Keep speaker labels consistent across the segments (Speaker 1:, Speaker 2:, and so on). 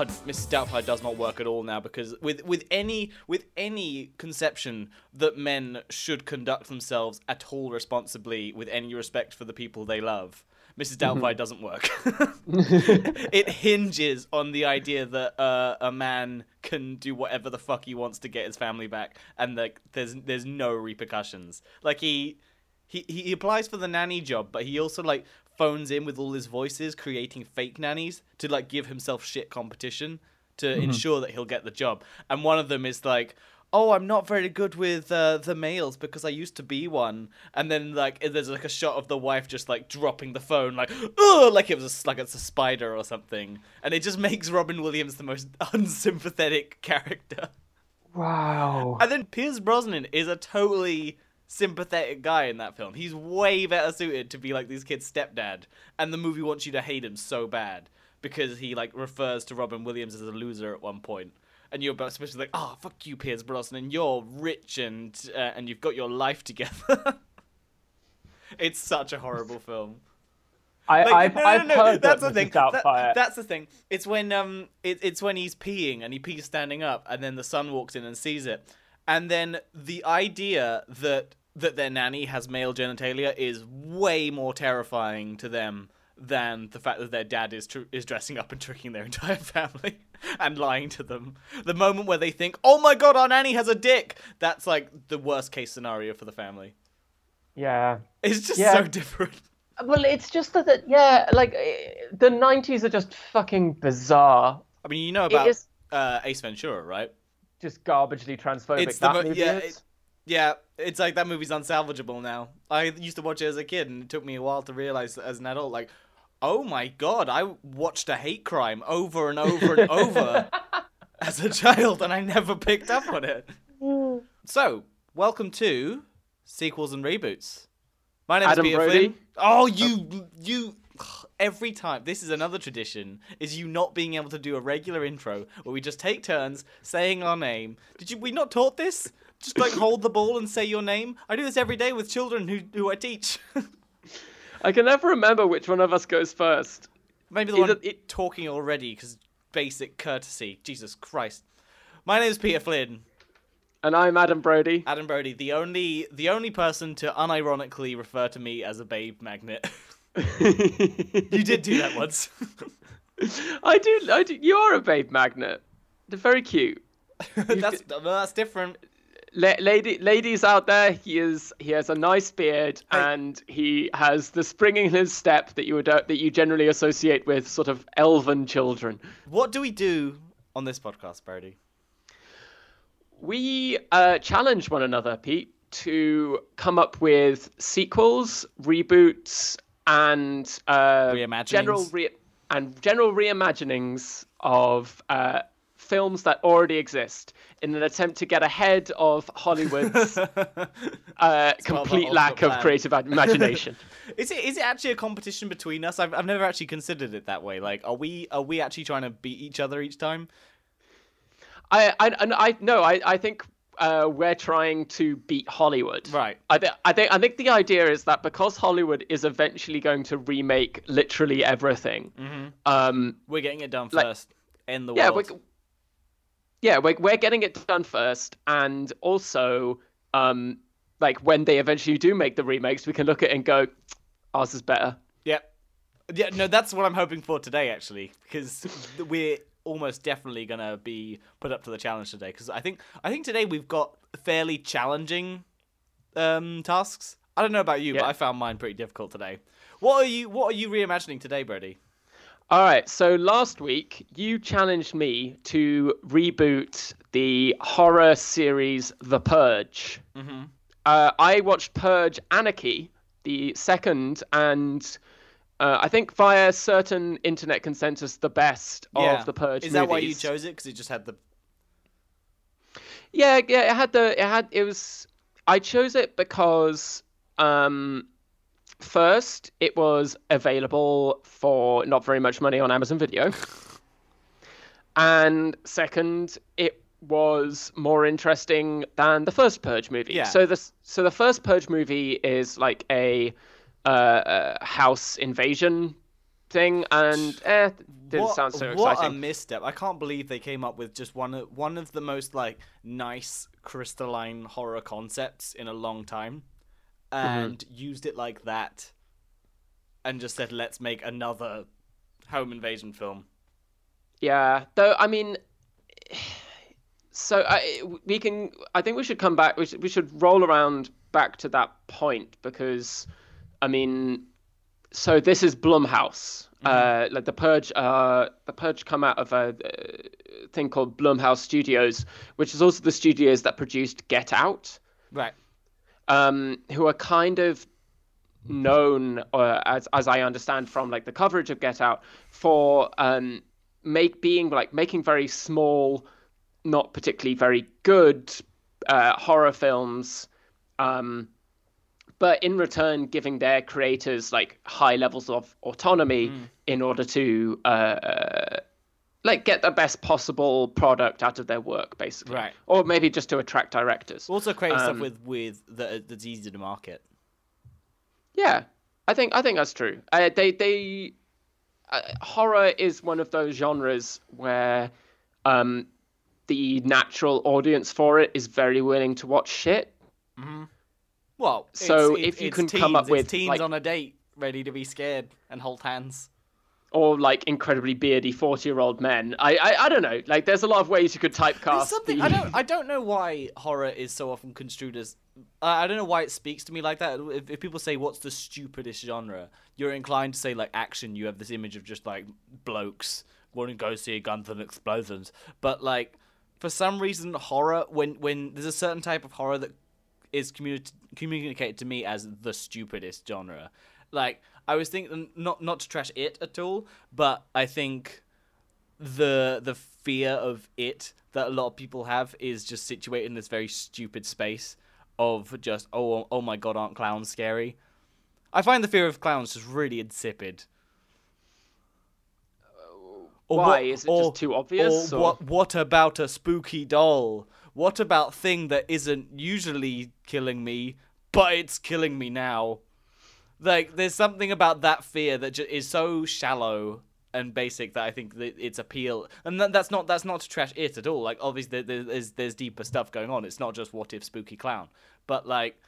Speaker 1: God, Mrs. Doubtfire does not work at all now because with with any with any conception that men should conduct themselves at all responsibly with any respect for the people they love, Mrs. Doubtfire doesn't work. it hinges on the idea that uh, a man can do whatever the fuck he wants to get his family back, and like there's there's no repercussions. Like he. He, he applies for the nanny job, but he also like phones in with all his voices, creating fake nannies to like give himself shit competition to ensure that he'll get the job. And one of them is like, "Oh, I'm not very good with uh, the males because I used to be one." And then like there's like a shot of the wife just like dropping the phone, like oh, like it was a, like it's a spider or something, and it just makes Robin Williams the most unsympathetic character.
Speaker 2: Wow.
Speaker 1: And then Pierce Brosnan is a totally sympathetic guy in that film. He's way better suited to be like these kids' stepdad, and the movie wants you to hate him so bad because he like refers to Robin Williams as a loser at one point. And you're about supposed to be like, oh, fuck you, Pierce Brosnan. And you're rich and uh, and you've got your life together. it's such a horrible film.
Speaker 2: I,
Speaker 1: Like,
Speaker 2: I've,
Speaker 1: no, no, no, no,
Speaker 2: heard
Speaker 1: that's
Speaker 2: that
Speaker 1: the thing. That- that's the thing. It's when um, it, it's when he's peeing and he pees standing up, and then the son walks in and sees it, and then the idea that that their nanny has male genitalia is way more terrifying to them than the fact that their dad is tr- is dressing up and tricking their entire family and lying to them. The moment where they think, "Oh my god, our nanny has a dick," that's like the worst case scenario for the family.
Speaker 2: yeah.
Speaker 1: It's just
Speaker 2: Yeah.
Speaker 1: so different.
Speaker 2: Well, it's just that, that yeah, like eh, the '90s are just fucking bizarre.
Speaker 1: I mean, you know about
Speaker 2: is-
Speaker 1: uh, Ace Ventura, right?
Speaker 2: Just garbagely transphobic.
Speaker 1: It's the
Speaker 2: that
Speaker 1: mo-
Speaker 2: movie
Speaker 1: yeah,
Speaker 2: is.
Speaker 1: it- Yeah, it's like that movie's unsalvageable now. I used to watch it as a kid, and it took me a while to realize as an adult, like, oh my god, I watched a hate crime over and over and over as a child, and I never picked up on it. So, welcome to sequels and reboots. My name
Speaker 2: Adam
Speaker 1: is Peter
Speaker 2: Brody.
Speaker 1: Flynn. Oh, uh, you, you. Every time, this is another tradition: is you not being able to do a regular intro where we just take turns saying our name. Did you? We not taught this? Just like hold the ball and say your name. I do this every day with children who who I teach.
Speaker 2: I can never remember which one of us goes first.
Speaker 1: Maybe the
Speaker 2: Is
Speaker 1: one
Speaker 2: it-
Speaker 1: it, talking already because basic courtesy. Jesus Christ. My name is Peter Flynn.
Speaker 2: And I'm Adam Brody.
Speaker 1: Adam Brody, the only the only person to unironically refer to me as a babe magnet. you did do that once.
Speaker 2: I do. I do. You are a babe magnet. They're very cute.
Speaker 1: that's that's different.
Speaker 2: La- lady, ladies out there, he is. He has a nice beard, and he has the spring in his step that you would uh, that you generally associate with sort of elven children.
Speaker 1: What do we do on this podcast, Brody?
Speaker 2: We uh, challenge one another, Pete, to come up with sequels, reboots, and uh, general re- and general reimaginings of uh, films that already exist in an attempt to get ahead of Hollywood's uh, complete
Speaker 1: ultimate
Speaker 2: lack of creative imagination.
Speaker 1: Is it is it actually a competition between us? I've I've never actually considered it that way. Like, are we are we actually trying to beat each other each time?
Speaker 2: I, I, and I no, I, I think uh, we're trying to beat Hollywood.
Speaker 1: Right.
Speaker 2: I, th- I think I think the idea is that because Hollywood is eventually going to remake literally everything. Um,
Speaker 1: We're getting it done
Speaker 2: Like-
Speaker 1: first in the
Speaker 2: yeah,
Speaker 1: world.
Speaker 2: we're, yeah, we're, we're getting it done first, and also, um, like when they eventually do make the remakes, we can look at it and go, ours is better.
Speaker 1: Yeah. Yeah, no, that's what I'm hoping for today, actually, because we're almost definitely gonna be put up to the challenge today. Because I think I think today we've got fairly challenging um, tasks. I don't know about you, but I found mine pretty difficult today. What are you What are you reimagining today, Brody?
Speaker 2: All right. So last week you challenged me to reboot the horror series The Purge. Mm-hmm. Uh, I watched Purge Anarchy, the second, and uh, I think via certain internet consensus, the best of the Purge. Movies.
Speaker 1: Is that why you chose it? Because it just had the
Speaker 2: Yeah, yeah. It had the. It had. It was. I chose it because. Um, first, it was available for not very much money on Amazon Video. and second, it was more interesting than the first Purge movie.
Speaker 1: Yeah.
Speaker 2: So the so the first Purge movie is like a, uh, house invasion thing, and eh, didn't
Speaker 1: what,
Speaker 2: sound so
Speaker 1: what
Speaker 2: exciting.
Speaker 1: a misstep! I can't believe they came up with just one of one of the most like nice crystalline horror concepts in a long time,
Speaker 2: Mm-hmm.
Speaker 1: and used it like that, and just said, "Let's make another home invasion film."
Speaker 2: Yeah, though I mean, so I we can. I think we should come back. We should, we should roll around back to that point because, I mean, so this is Blumhouse. Uh, like the Purge. Uh, the Purge come out of a, uh thing called Blumhouse Studios, which is also the studios that produced Get Out.
Speaker 1: Right.
Speaker 2: Um, who are kind of known, uh, as as I understand from like the coverage of Get Out, for um, make being like making very small, not particularly very good uh, horror films, um, but in return giving their creators like high levels of autonomy in order to. Uh, uh, like get the best possible product out of their work, basically,
Speaker 1: Right.
Speaker 2: Or maybe just to attract directors.
Speaker 1: Also, create stuff
Speaker 2: Um,
Speaker 1: with with that that's easy to market.
Speaker 2: Yeah, I think I think that's true. Uh, they they uh, horror is one of those genres where um, the natural audience for it is very willing to watch shit.
Speaker 1: Well,
Speaker 2: So
Speaker 1: it's-
Speaker 2: if you can
Speaker 1: teens,
Speaker 2: come up with,
Speaker 1: teens
Speaker 2: like-
Speaker 1: on a date, ready to be scared and hold hands.
Speaker 2: Or like incredibly beardy forty-year-old men. I, I I don't know. Like, there's a lot of ways you could
Speaker 1: There's
Speaker 2: typecast.
Speaker 1: something
Speaker 2: the...
Speaker 1: I don't I don't know why horror is so often construed as I don't know why it speaks to me like that. If, if people say what's the stupidest genre, you're inclined to say like action. You have this image of just like blokes wanting to go see guns and explosions. But like for some reason, horror when when there's a certain type of horror that is communi- communicated to me as the stupidest genre. Like I was thinking, not not to trash it at all, but I think the the fear of it that a lot of people have is just situated in this very stupid space of just oh oh, oh my god aren't clowns scary i find the fear of clowns just really insipid uh, Or
Speaker 2: Why?
Speaker 1: what-
Speaker 2: Is it
Speaker 1: or-
Speaker 2: just too obvious?
Speaker 1: or
Speaker 2: or-
Speaker 1: what what about a spooky doll what about thing that isn't usually killing me but it's killing me now like there's something about that fear that ju- is so shallow and basic that I think that its appeal and that, that's not that's not to trash it at all. Like obviously there, there's there's deeper stuff going on. It's not just what if spooky clown. But like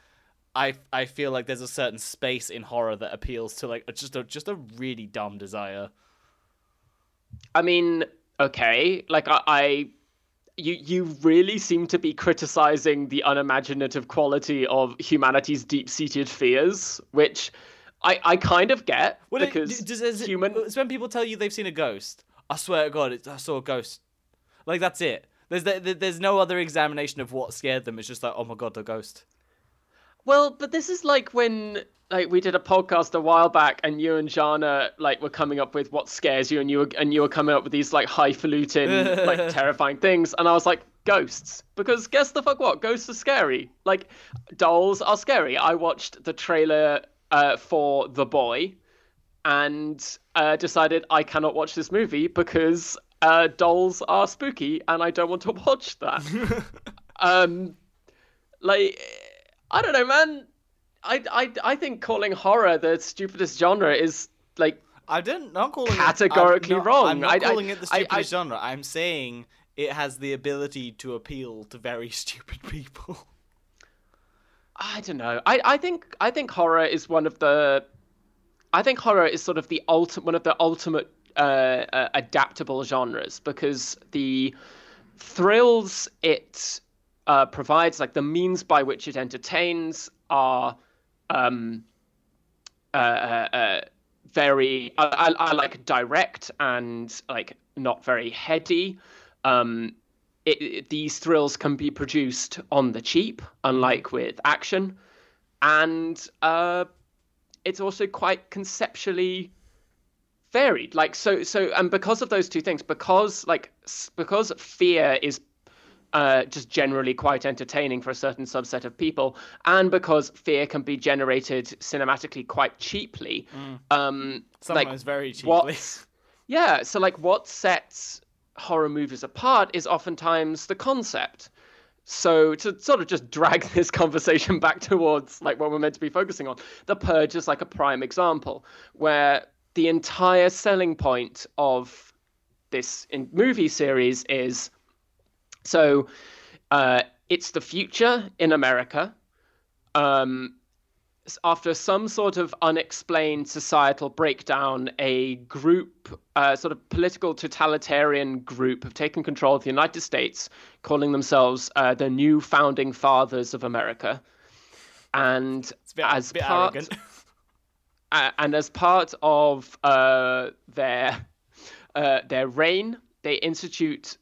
Speaker 1: I I feel like there's a certain space in horror that appeals to like just a just a really dumb desire.
Speaker 2: I mean, okay, like I, I you you really seem to be criticizing the unimaginative quality of humanity's deep-seated fears, which I I kind of get
Speaker 1: What
Speaker 2: because
Speaker 1: d- does, is it-
Speaker 2: human
Speaker 1: It's when people tell you they've seen a ghost. I swear to God, it's, I saw a ghost. Like that's it. There's there, there's no other examination of what scared them. It's just like, oh my God, the ghost.
Speaker 2: Well, but this is like when like we did a podcast a while back, and you and Jana like were coming up with what scares you, and you were and you were coming up with these like highfalutin, like terrifying things, and I was like ghosts, because guess the fuck what, ghosts are scary. Like dolls are scary. I watched the trailer uh, for The Boy, and uh, decided I cannot watch this movie because uh, dolls are spooky, and I don't want to watch that. um, like I don't know, man. I, I, I think calling horror the stupidest genre is like
Speaker 1: I didn't not calling
Speaker 2: Categorically
Speaker 1: it, I'm not,
Speaker 2: wrong.
Speaker 1: I'm not
Speaker 2: I- I-
Speaker 1: calling it the stupidest
Speaker 2: I-
Speaker 1: genre. I'm saying it has the ability to appeal to very stupid people.
Speaker 2: I don't know. I, I think I think horror is one of the I think horror is sort of the ultimate one of the ultimate uh, uh, adaptable genres because the thrills it uh, provides, like the means by which it entertains, are um, uh, uh, uh, very I, I, I like direct and like not very heady. Um, it, it- these thrills can be produced on the cheap, unlike with action, and uh, it's also quite conceptually varied. Like so, so, and because of those two things, because like because fear is uh, just generally quite entertaining for a certain subset of people, and because fear can be generated cinematically quite cheaply. Um,
Speaker 1: Sometimes
Speaker 2: like,
Speaker 1: very cheaply.
Speaker 2: what- yeah, so like what sets horror movies apart is oftentimes the concept. So to sort of just drag this conversation back towards like what we're meant to be focusing on, The Purge is like a prime example where the entire selling point of this in movie series is so uh, it's the future in America. Um, after some sort of unexplained societal breakdown, a group, uh, sort of political totalitarian group, have taken control of the United States, calling themselves uh, the new founding fathers of America. And
Speaker 1: bit,
Speaker 2: as part, uh, and as part of uh, their uh, their reign, they institute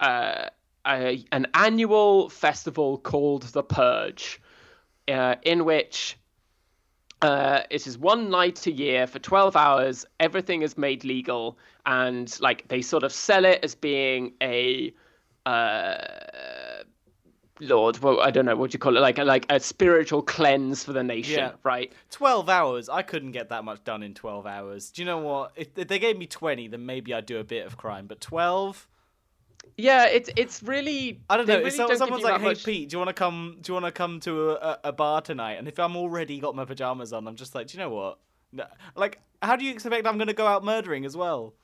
Speaker 2: uh, a, an annual festival called the Purge, in which uh, it is one night a year for 12 hours. Everything is made legal, and like they sort of sell it as being a uh, Lord, well, I don't know what you call it, like a, like a spiritual cleanse for the nation, yeah. right?
Speaker 1: Twelve hours. I couldn't get that much done in twelve hours. Do you know what? If, if they gave me twenty, then maybe I'd do a bit of crime. But twelve.
Speaker 2: Yeah, it's it's really.
Speaker 1: I don't know.
Speaker 2: Really
Speaker 1: so,
Speaker 2: don't
Speaker 1: someone's like, "Hey,
Speaker 2: much...
Speaker 1: Pete, do you want to come? Do you want to come to a, a, bar tonight?" And if I'm already got my pajamas on, I'm just like, "Do you know what? No. Like, how do you expect I'm going to go out murdering as well?"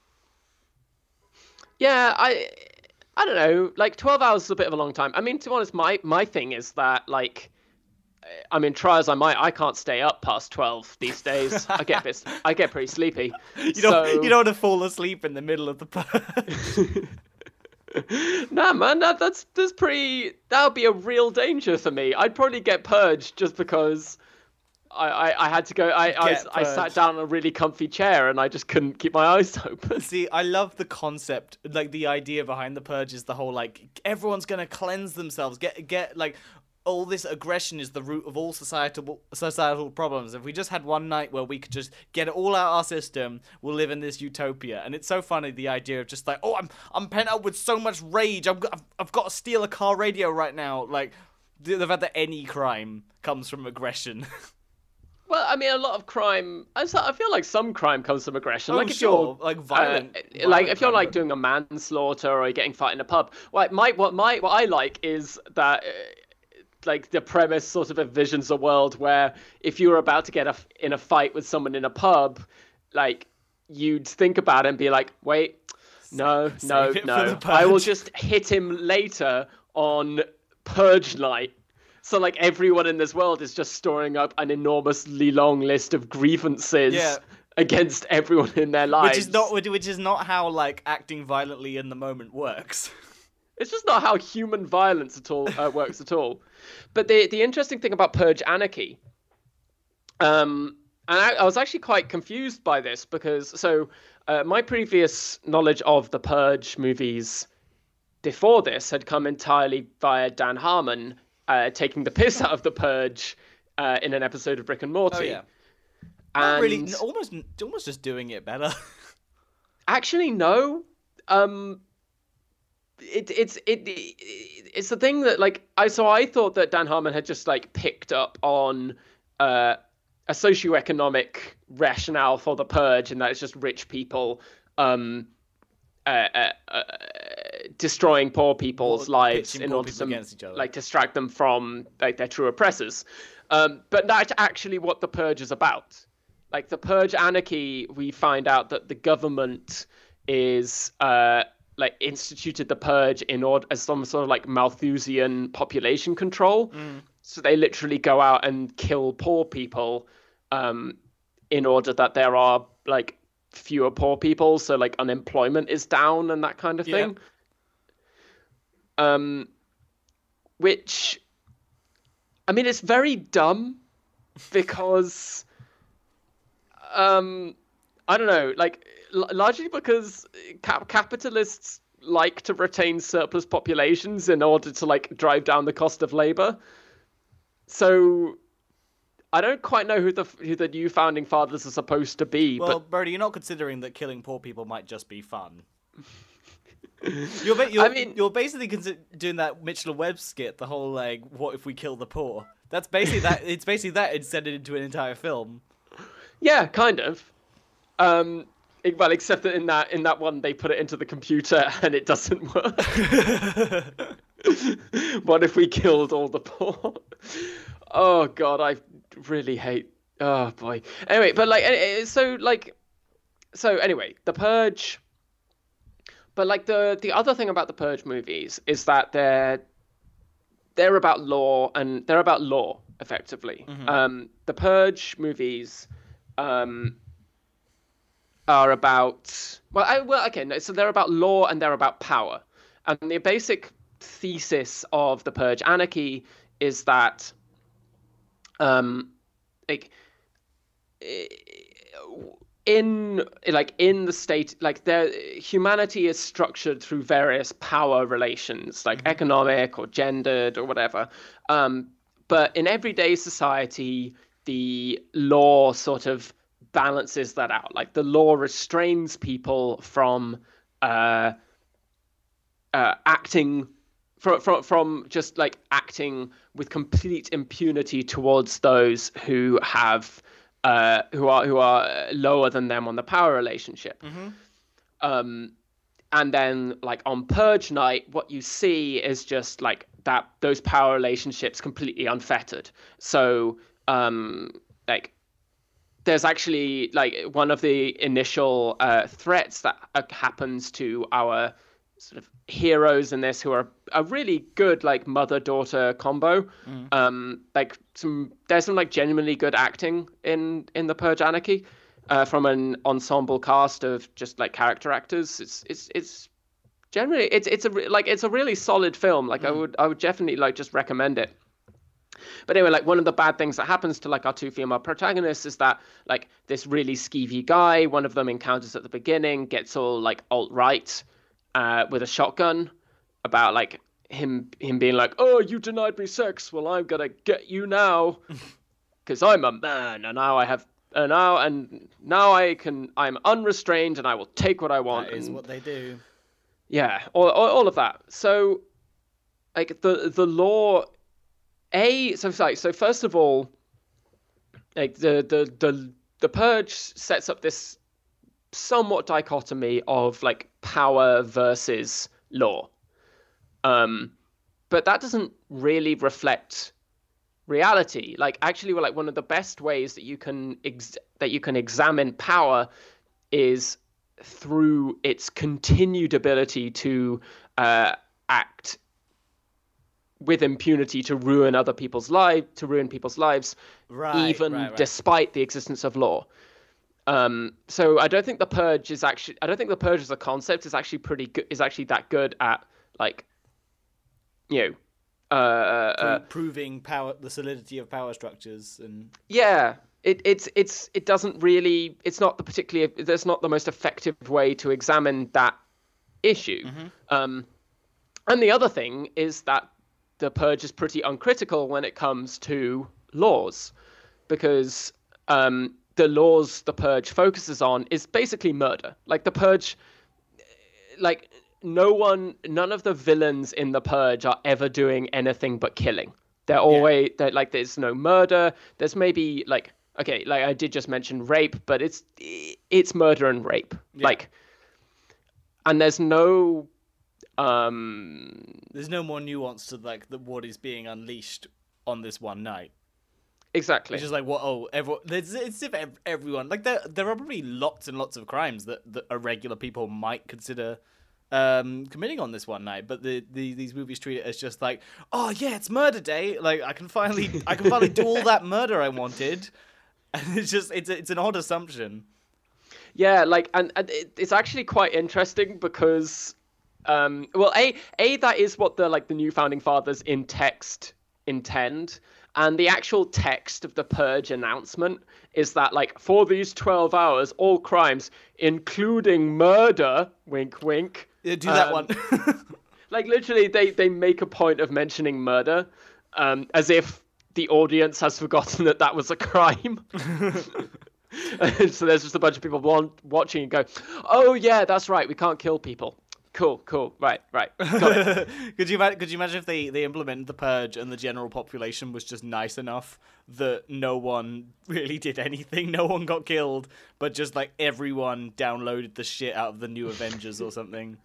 Speaker 2: Yeah, I, I don't know. Like, twelve hours is a bit of a long time. I mean, to be honest, my my thing is that like. I mean, try as I might, I can't stay up past twelve these days. I get bit, I get pretty sleepy.
Speaker 1: You don't, so... you don't want to fall asleep in the middle of the
Speaker 2: nah, man, that, that's that's pretty. That would be a real danger for me. I'd probably get purged just because I, I, I had to go. I I, I, sat down on a really comfy chair and I just couldn't keep my eyes open.
Speaker 1: See, I love the concept, like the idea behind the purge is the whole like everyone's gonna cleanse themselves, get get like all this aggression is the root of all societal societal problems. If we just had one night where we could just get it all out our system, we'll live in this utopia. And it's so funny the idea of just like, oh, I'm I'm pent up with so much rage. I've got I've, got to steal a car radio right now. Like the, the fact that any crime comes from aggression.
Speaker 2: Well, I mean, a lot of crime. I feel like some crime comes from aggression.
Speaker 1: Oh,
Speaker 2: like if
Speaker 1: sure.
Speaker 2: you're
Speaker 1: like violent, uh,
Speaker 2: violent like if you're like doing a manslaughter or you're getting fight in a pub. Like my what my what I like is that uh, like the premise sort of envisions a world where if you were about to get a, in a fight with someone in a pub, like you'd think about it and be like, wait, no, no, no, I will just hit him later on purge night. So like everyone in this world is just storing up an enormously long list of grievances. Yeah against everyone in their lives.
Speaker 1: Which is not which is not how like acting violently in the moment works.
Speaker 2: It's just not how human violence at all uh, works at all. But the the interesting thing about Purge Anarchy, um, and I, I was actually quite confused by this because so uh, my previous knowledge of the Purge movies before this had come entirely via Dan Harmon uh, taking the piss out of the Purge uh, in an episode of Rick and Morty. Oh,
Speaker 1: yeah. And really, almost, almost just doing it better.
Speaker 2: actually, no. Um, it, it's it, it it's the thing that like I so I thought that Dan Harmon had just like picked up on uh, a socioeconomic rationale for the purge, and that it's just rich people um, uh, uh, uh destroying poor people's lives in order to like distract them from like their true oppressors. Um, but that's actually what the purge is about. Like the purge anarchy, we find out that the government is uh, like instituted the purge in order as some sort of like Malthusian population control. Mm. So they literally go out and kill poor people um, in order that there are like fewer poor people, so like unemployment is down and that kind of thing. Um, which, I mean, it's very dumb because, um, I don't know, like largely because cap- capitalists like to retain surplus populations in order to like drive down the cost of labor. So I don't quite know who the who the new founding fathers are supposed to be.
Speaker 1: Well,
Speaker 2: but...
Speaker 1: You're not considering that killing poor people might just be fun. you're, ba- you're, I mean, you're basically consi- doing that Mitchell Webb skit, the whole like, "What if we kill the poor?" That's basically that. It's basically that instead it into an entire film.
Speaker 2: Yeah, kind of. Um, well, except that in that in that one they put it into the computer and it doesn't work. what if we killed all the poor? Oh god, I really hate. Oh boy. Anyway, but like, so like, so anyway, the purge. but like the the other thing about the Purge movies is that they're they're about law and they're about law effectively. Mm-hmm. Um, the Purge movies um, are about well, I, well, okay, no, so they're about law and they're about power, and the basic thesis of the Purge Anarchy is that, um, like in like in the state like there humanity is structured through various power relations like mm-hmm. economic or gendered or whatever um, but in everyday society the law sort of balances that out like the law restrains people from uh, uh, acting from, from from just like acting with complete impunity towards those who have uh, who are who are lower than them on the power relationship. Mm-hmm. Um, and then like on Purge Night, what you see is just like that those power relationships completely unfettered. So um, like there's actually like one of the initial uh, threats that uh, happens to our sort of heroes in this who are a really good like mother daughter combo. Mm. Um, like some there's some like genuinely good acting in in the Purge Anarchy, uh, from an ensemble cast of just like character actors. It's it's it's generally it's it's a like it's a really solid film. Like mm. I would I would definitely like just recommend it. But anyway, like one of the bad things that happens to like our two female protagonists is that like this really skeevy guy, one of them encounters at the beginning, gets all like alt right uh, with a shotgun about like him him being like, "Oh, you denied me sex. Well, I'm gonna get you now, because I'm a man, and now I have." And now and now I can I'm unrestrained and I will take what I want.
Speaker 1: That is
Speaker 2: and,
Speaker 1: what they do.
Speaker 2: Yeah, all, all, all of that. So, like the the law, a so like so first of all, like the the the the purge sets up this somewhat dichotomy of like power versus law. Um, but that doesn't really reflect reality. Like actually, like one of the best ways that you can ex- that you can examine power is through its continued ability to uh, act with impunity to ruin other people's lives, to ruin people's lives, right, even right, right. despite the existence of law. Um, so I don't think the purge is actually I don't think the purge as a concept is actually pretty good is actually that good at like you know uh,
Speaker 1: uh, proving power the solidity of power structures and
Speaker 2: yeah it it's it's it doesn't really it's not the particularly there's not the most effective way to examine that issue mm-hmm. um, and the other thing is that the purge is pretty uncritical when it comes to laws because um, the laws the purge focuses on is basically murder. Like the purge, like no one, none of the villains in the purge are ever doing anything but killing. They're always yeah. they're, like there's no murder. There's maybe like okay, like I did just mention rape, but it's it's murder and rape. Yeah. Like, and there's no um
Speaker 1: there's no more nuance to like the, what is being unleashed on this one night
Speaker 2: Exactly.
Speaker 1: It's just like what? Oh, everyone. It's, it's if everyone like there. There are probably lots and lots of crimes that that a regular people might consider um committing on this one night but the, the these movies treat it as just like oh yeah it's murder day like i can finally i can finally do all that murder i wanted and it's just it's it's an odd assumption
Speaker 2: yeah like and, and it's actually quite interesting because um well a a that is what the like the new founding fathers in text intend. And the actual text of the purge announcement is that like for these 12 hours all crimes including murder wink wink
Speaker 1: yeah, do that um, one.
Speaker 2: like literally they they make a point of mentioning murder um, as if the audience has forgotten that that was a crime. So there's just a bunch of people watching and go oh yeah that's right we can't kill people Cool, cool. Right, right.
Speaker 1: could you could you imagine if they they implemented the purge and the general population was just nice enough that no one really did anything, no one got killed, but just like everyone downloaded the shit out of the new Avengers or something.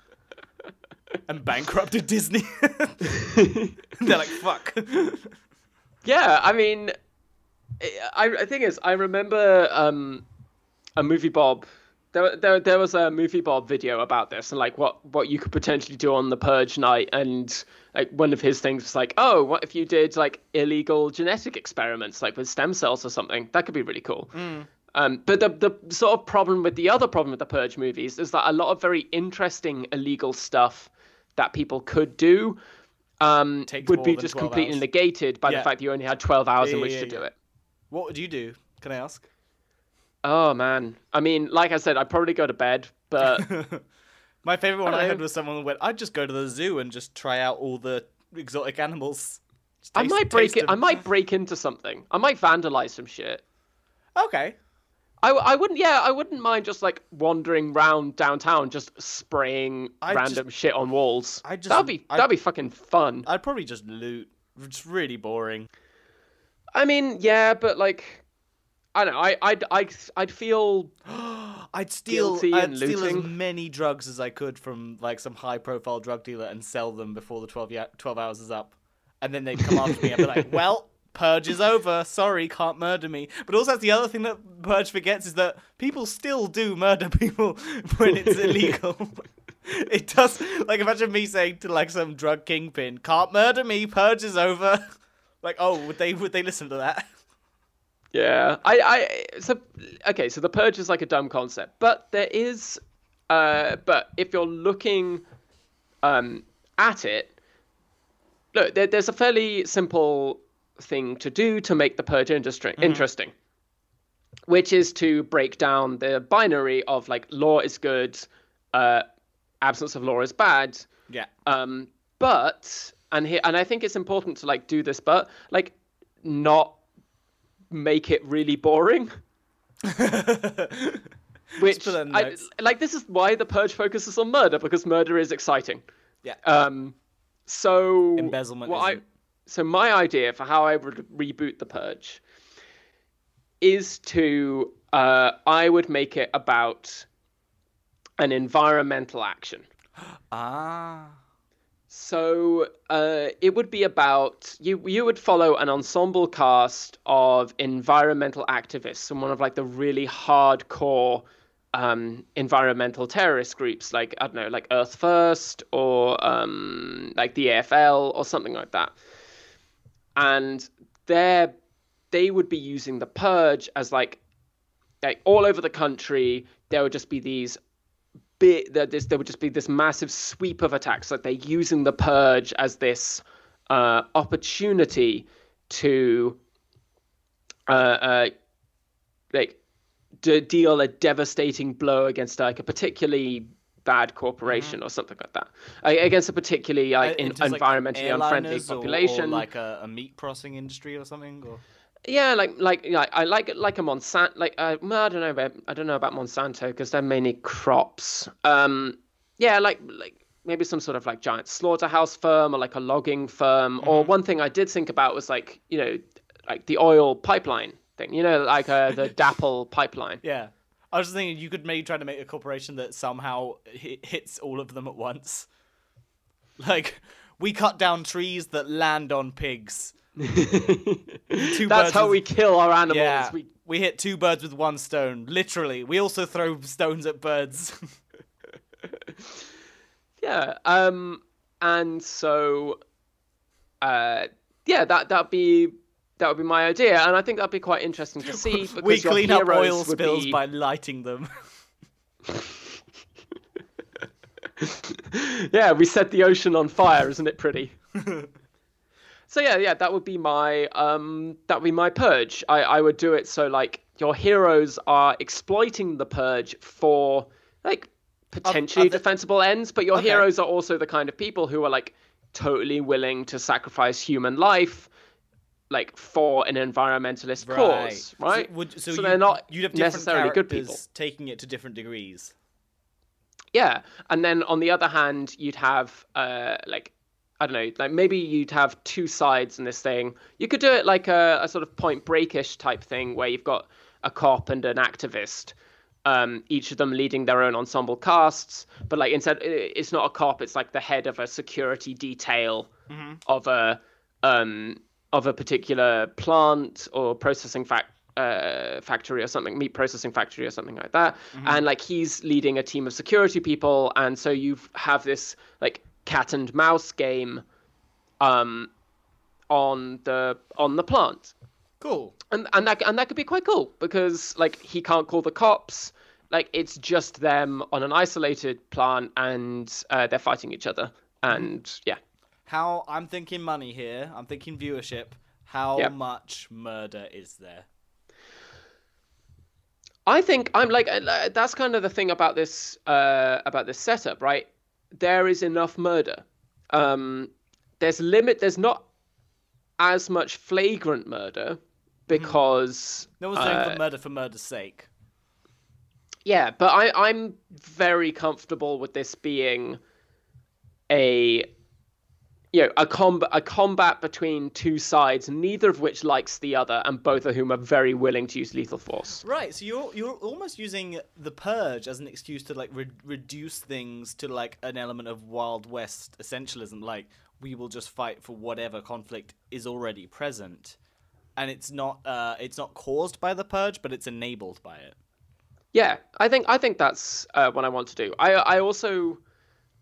Speaker 1: And bankrupted Disney. They're like, fuck.
Speaker 2: Yeah, I mean, I, I think is I remember um, a MovieBob there, there, there was a MovieBob video about this and like what what you could potentially do on the purge night and like one of his things was like oh what if you did like illegal genetic experiments like with stem cells or something that could be really cool um, but the the sort of problem with the other problem with the purge movies is that a lot of very interesting illegal stuff that people could do um, would be just completely
Speaker 1: hours.
Speaker 2: negated by
Speaker 1: Yeah.
Speaker 2: the fact that you only had 12 hours in which
Speaker 1: yeah,
Speaker 2: to do it
Speaker 1: What would you do? Can I ask?
Speaker 2: Oh man i mean like i said i'd probably go to bed but
Speaker 1: My favorite one I,
Speaker 2: Hello.
Speaker 1: heard was someone who went, "I'd just go to the zoo and just try out all the exotic animals." Just
Speaker 2: I might break
Speaker 1: taste
Speaker 2: it. I might break into something. I might vandalize some shit.
Speaker 1: Okay.
Speaker 2: I, I wouldn't. Yeah, I wouldn't mind just like wandering round downtown, just spraying
Speaker 1: I'd
Speaker 2: random shit on walls.
Speaker 1: I'd just-
Speaker 2: that'd be
Speaker 1: I'd-
Speaker 2: that'd be fucking fun.
Speaker 1: I'd probably just loot. It's really boring.
Speaker 2: I mean, yeah, but like, I don't know. I I'd I'd, I'd feel
Speaker 1: I'd steal.
Speaker 2: Guilty
Speaker 1: I'd
Speaker 2: and
Speaker 1: steal as
Speaker 2: looting.
Speaker 1: many drugs as I could from like some high-profile drug dealer and sell them before the 12, ya- 12 hours is up, and then they'd come after me and be like, "Well, purge is over. Sorry, can't murder me." But also, that's the other thing that purge forgets is that people still do murder people when it's illegal. it does. Like, imagine me saying to like some drug kingpin, "Can't murder me. Purge is over." Like, oh, would they would they listen to that?
Speaker 2: Yeah, I, I, so okay, so the purge is like a dumb concept, but there is, uh, but if you're looking, um, at it, look, there, there's a fairly simple thing to do to make the purge industry interesting, which is to break down the binary of like law is good, uh, absence of law is bad,
Speaker 1: Yeah.
Speaker 2: um, but and here and I think it's important to like do this, but like not make it really boring. Which
Speaker 1: put that in
Speaker 2: I, like this is why the purge focuses on murder because murder is exciting.
Speaker 1: Yeah.
Speaker 2: Um, so
Speaker 1: Embezzlement
Speaker 2: I, so my idea for how I would reboot the purge is to uh, I would make it about an environmental action.
Speaker 1: ah.
Speaker 2: So uh, it would be about you. You would follow an ensemble cast of environmental activists and one of like the really hardcore um, environmental terrorist groups, like I don't know, like Earth First or um, like the AFL or something like that. And they they would be using the purge as like like all over the country. There would just be these bit that this there would just be this massive sweep of attacks like they're using the purge as this uh, opportunity to uh, uh, like to deal a devastating blow against like a particularly bad corporation or something like that. Uh, against a particularly like in,
Speaker 1: like,
Speaker 2: environmentally unfriendly
Speaker 1: airliners or-
Speaker 2: population.
Speaker 1: or, like a, a meat processing industry or something. Or
Speaker 2: yeah, like like like I like it like a Monsanto. Like uh, I don't know about I don't know about Monsanto because they're mainly crops. Um, yeah, like like maybe some sort of like giant slaughterhouse firm or like a logging firm. Or one thing I did think about was like you know like the oil pipeline thing. You know, like uh, the DAPL pipeline.
Speaker 1: yeah, I was just thinking you could maybe try to make a corporation that somehow hit, hits all of them at once. Like we cut down trees that land on pigs. Two
Speaker 2: That's how
Speaker 1: with-
Speaker 2: we kill our animals.
Speaker 1: Yeah,
Speaker 2: We
Speaker 1: we hit two birds with one stone. Literally, we also throw stones at birds.
Speaker 2: Yeah. Um. And so, uh, yeah, that that'd be that would be my idea, and I think that'd be quite interesting to see. Because
Speaker 1: we clean up oil spills
Speaker 2: be-
Speaker 1: by lighting them.
Speaker 2: yeah, we set the ocean on fire, isn't it pretty? So yeah, yeah, that would be my um that would be my purge. I I would do it so like your heroes are exploiting the purge for like potentially
Speaker 1: are they-
Speaker 2: defensible ends, but your
Speaker 1: Okay.
Speaker 2: heroes are also the kind of people who are like totally willing to sacrifice human life like for an environmentalist cause, right?
Speaker 1: So, would, so,
Speaker 2: So
Speaker 1: you,
Speaker 2: they're not
Speaker 1: you'd have different
Speaker 2: necessarily good
Speaker 1: characters
Speaker 2: people.
Speaker 1: taking it to different degrees.
Speaker 2: Yeah, and then on the other hand, you'd have uh, like I don't know, like maybe you'd have two sides in this thing. You could do it like a, a sort of Point Breakish type thing, where you've got a cop and an activist, um, each of them leading their own ensemble casts. But like instead, it's not a cop; it's like the head of a security detail of a um, of a particular plant or processing fac- uh, factory or something, meat processing factory or something like that. And like he's leading a team of security people, and so you have this like cat and mouse game, um, on the on the plant,
Speaker 1: Cool.
Speaker 2: and and that and that could be quite cool because like he can't call the cops. Like it's just them on an isolated plant, and uh, they're fighting each other. And yeah,
Speaker 1: How I'm thinking money here. I'm thinking viewership. How
Speaker 2: Yep.
Speaker 1: much murder is there?
Speaker 2: I think I'm like uh, that's kind of the thing about this uh, about this setup, right? There is enough murder. Um, there's limit. There's not as much flagrant murder because
Speaker 1: No one's doing
Speaker 2: uh,
Speaker 1: for murder for murder's sake.
Speaker 2: yeah, but I I'm very comfortable with this being a you know a combat a combat between two sides, neither of which likes the other, and both of whom are very willing to use lethal force.
Speaker 1: Right, so you're you're almost using the purge as an excuse to like re- reduce things to like an element of Wild West essentialism, like we will just fight for whatever conflict is already present, and it's not uh it's not caused by the purge, but it's enabled by it.
Speaker 2: Yeah, I think I think that's uh, what I want to do. I I also,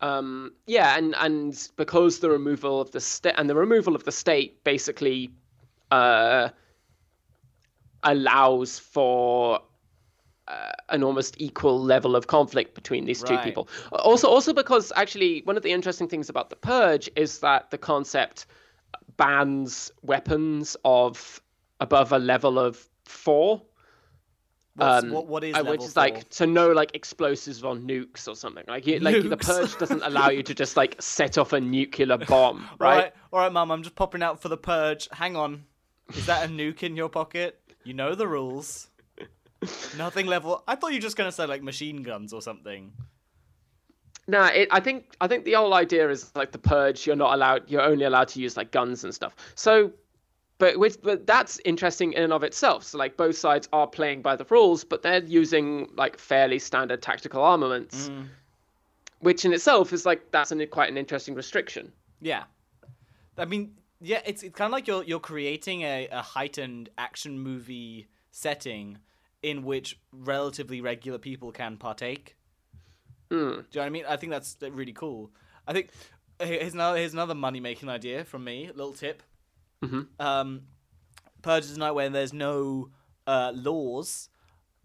Speaker 2: um, yeah, and and because the removal of the state and the removal of the state basically, uh, allows for uh, an almost equal level of conflict between these two
Speaker 1: Right.
Speaker 2: people. Also, also because actually one of the interesting things about the purge is that the concept bans weapons of above a level of four. Um,
Speaker 1: what what is level
Speaker 2: which is
Speaker 1: four?
Speaker 2: like to know like explosives on nukes or something. Like, you, like the purge doesn't allow you to just like set off a nuclear bomb,
Speaker 1: All
Speaker 2: right?
Speaker 1: right, all right, mum. I'm just popping out for the purge. Hang on, is that a nuke in your pocket? You know the rules. Nothing level. I thought you were just gonna say like machine guns or something.
Speaker 2: Nah, it, I think I think the whole idea is like the purge. You're not allowed. You're only allowed to use like guns and stuff. So, but with but that's interesting in and of itself. So like both sides are playing by the rules, but they're using like fairly standard tactical armaments,
Speaker 1: Mm.
Speaker 2: which in itself is like that's an, quite an interesting restriction.
Speaker 1: Yeah, I mean, yeah, it's it's kind of like you're you're creating a, a heightened action movie setting in which relatively regular people can partake.
Speaker 2: Hmm.
Speaker 1: Do you know what I mean? I think that's really cool. I think here's another here's another money making idea from me. A little tip.
Speaker 2: Mhm.
Speaker 1: Um, Purge is a night where there's no uh, laws.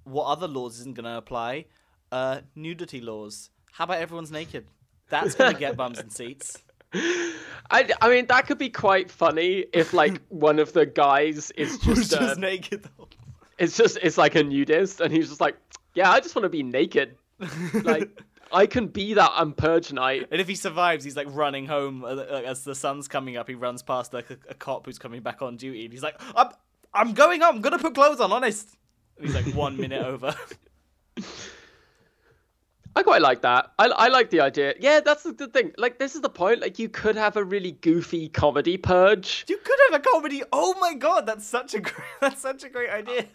Speaker 1: What other laws isn't going to apply? Uh, nudity laws. How about everyone's naked? That's going to get bums and seats.
Speaker 2: I, I mean that could be quite funny if like one of the guys is just, uh,
Speaker 1: just naked though?
Speaker 2: it's just it's like a nudist and he's just like yeah I just want to be naked like I can be that on purge night
Speaker 1: And if he survives, he's like running home uh, as the sun's coming up. He runs past like a, a cop who's coming back on duty, and he's like, "I'm, I'm going on. I'm gonna put clothes on, honest." And he's like one minute over.
Speaker 2: I quite like that. I, I like the idea. Yeah that's the, thing. Like this is the point. Like you could have a really goofy comedy purge.
Speaker 1: You could have a comedy. Oh my god, that's such a great, that's such a great idea.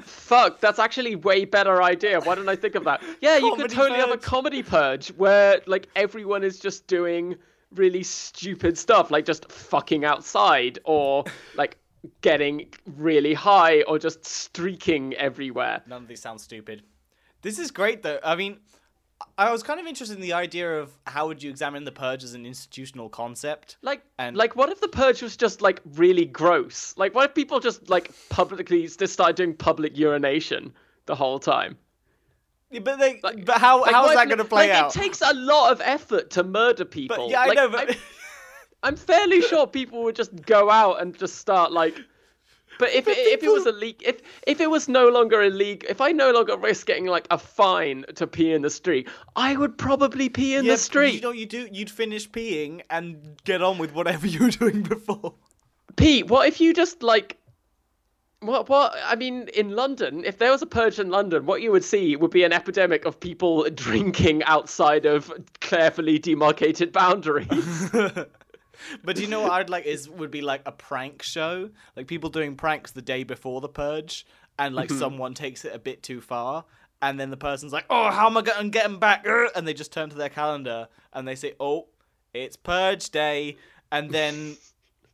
Speaker 2: fuck that's actually way better idea. Why didn't I think of that? Yeah you could totally have a comedy purge where like everyone is just doing really stupid stuff like just fucking outside or like getting really high or just streaking everywhere.
Speaker 1: None of these sound stupid. This is great though. I mean, I was kind of interested in the idea of how would you examine the purge as an institutional concept.
Speaker 2: Like,
Speaker 1: And-
Speaker 2: like, what if the purge was just like really gross? Like, what if people just like publicly just started doing public urination the whole time?
Speaker 1: Yeah, But they,
Speaker 2: Like-
Speaker 1: but how
Speaker 2: Like,
Speaker 1: how is that going to play
Speaker 2: like,
Speaker 1: out?
Speaker 2: It takes a lot of effort to murder people.
Speaker 1: but yeah, I know, but
Speaker 2: I'm, I'm fairly sure people would just go out and just start like. But if if it was
Speaker 1: people-
Speaker 2: illegal, if if it was no longer a illegal, if I no longer risk getting like a fine to pee in the street, I would probably pee in
Speaker 1: yeah,
Speaker 2: the street.
Speaker 1: You know, you do. You'd finish peeing and get on with whatever you were doing before.
Speaker 2: Pete, what if you just like what what I mean in London, if there was a purge in London, what you would see would be an epidemic of people drinking outside of carefully demarcated boundaries.
Speaker 1: But do you know what I'd like is would be like a prank show, like people doing pranks the day before the purge, and like mm-hmm. someone takes it a bit too far, and then the person's like, "Oh, how am I going to get them back?" And they just turn to their calendar and they say, "Oh, it's purge day," and then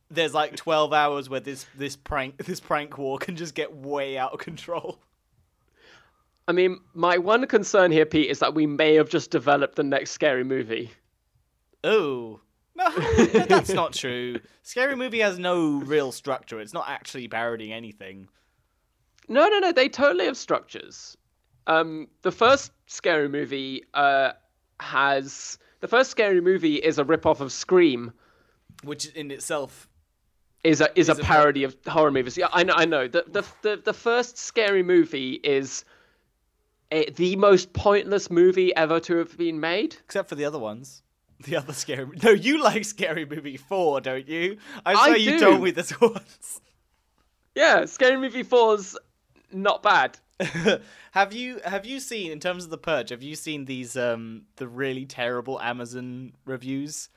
Speaker 1: there's like 12 hours where this this prank this prank war can just get way out of control.
Speaker 2: I mean, my one concern here, Pete, is that we may have just developed the next scary movie.
Speaker 1: Oh. No, that's not true. Scary Movie has no real structure. It's not actually parodying anything.
Speaker 2: No, no, no. They totally have structures. Um, the first scary movie uh, has the first scary movie is a rip-off of Scream,
Speaker 1: which in itself
Speaker 2: is a is, is a parody a... of horror movies. Yeah, I know. I know. The the the, the first scary movie is a, the most pointless movie ever to have been made,
Speaker 1: except for the other ones. The other scary. No, you like Scary Movie Four, don't you? I saw you do. told me this once.
Speaker 2: Yeah, Scary Movie Four's not bad.
Speaker 1: have you have you seen in terms of the purge? Have you seen these um the really terrible Amazon reviews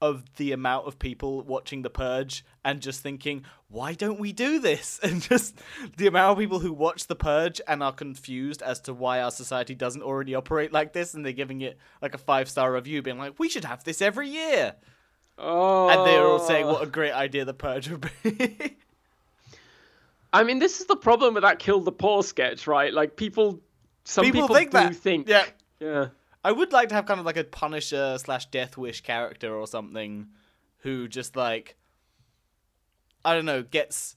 Speaker 1: of the amount of people watching the purge and just thinking why don't we do this and just the amount of people who watch the purge and are confused as to why our society doesn't already operate like this and they're giving it like a five star review being like we should have this every year
Speaker 2: oh
Speaker 1: and they're all saying oh. what a great idea the purge would be
Speaker 2: I mean, this is the problem with that "Kill the Poor" sketch, right? Like people, some people, people think do that. think,
Speaker 1: yeah,
Speaker 2: yeah.
Speaker 1: I would like to have kind of like a Punisher slash Death Wish character or something, who just like, I don't know, gets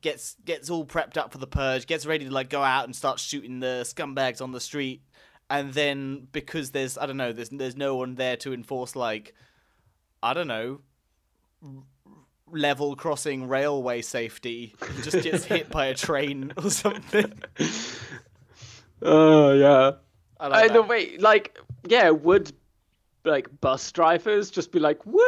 Speaker 1: gets gets all prepped up for the purge, gets ready to like go out and start shooting the scumbags on the street, and then because there's I don't know, there's there's no one there to enforce like, I don't know, level crossing railway safety just gets hit by a train or something.
Speaker 2: Oh yeah. I like uh, the way, like, yeah, would like bus drivers just be like, "Woo!"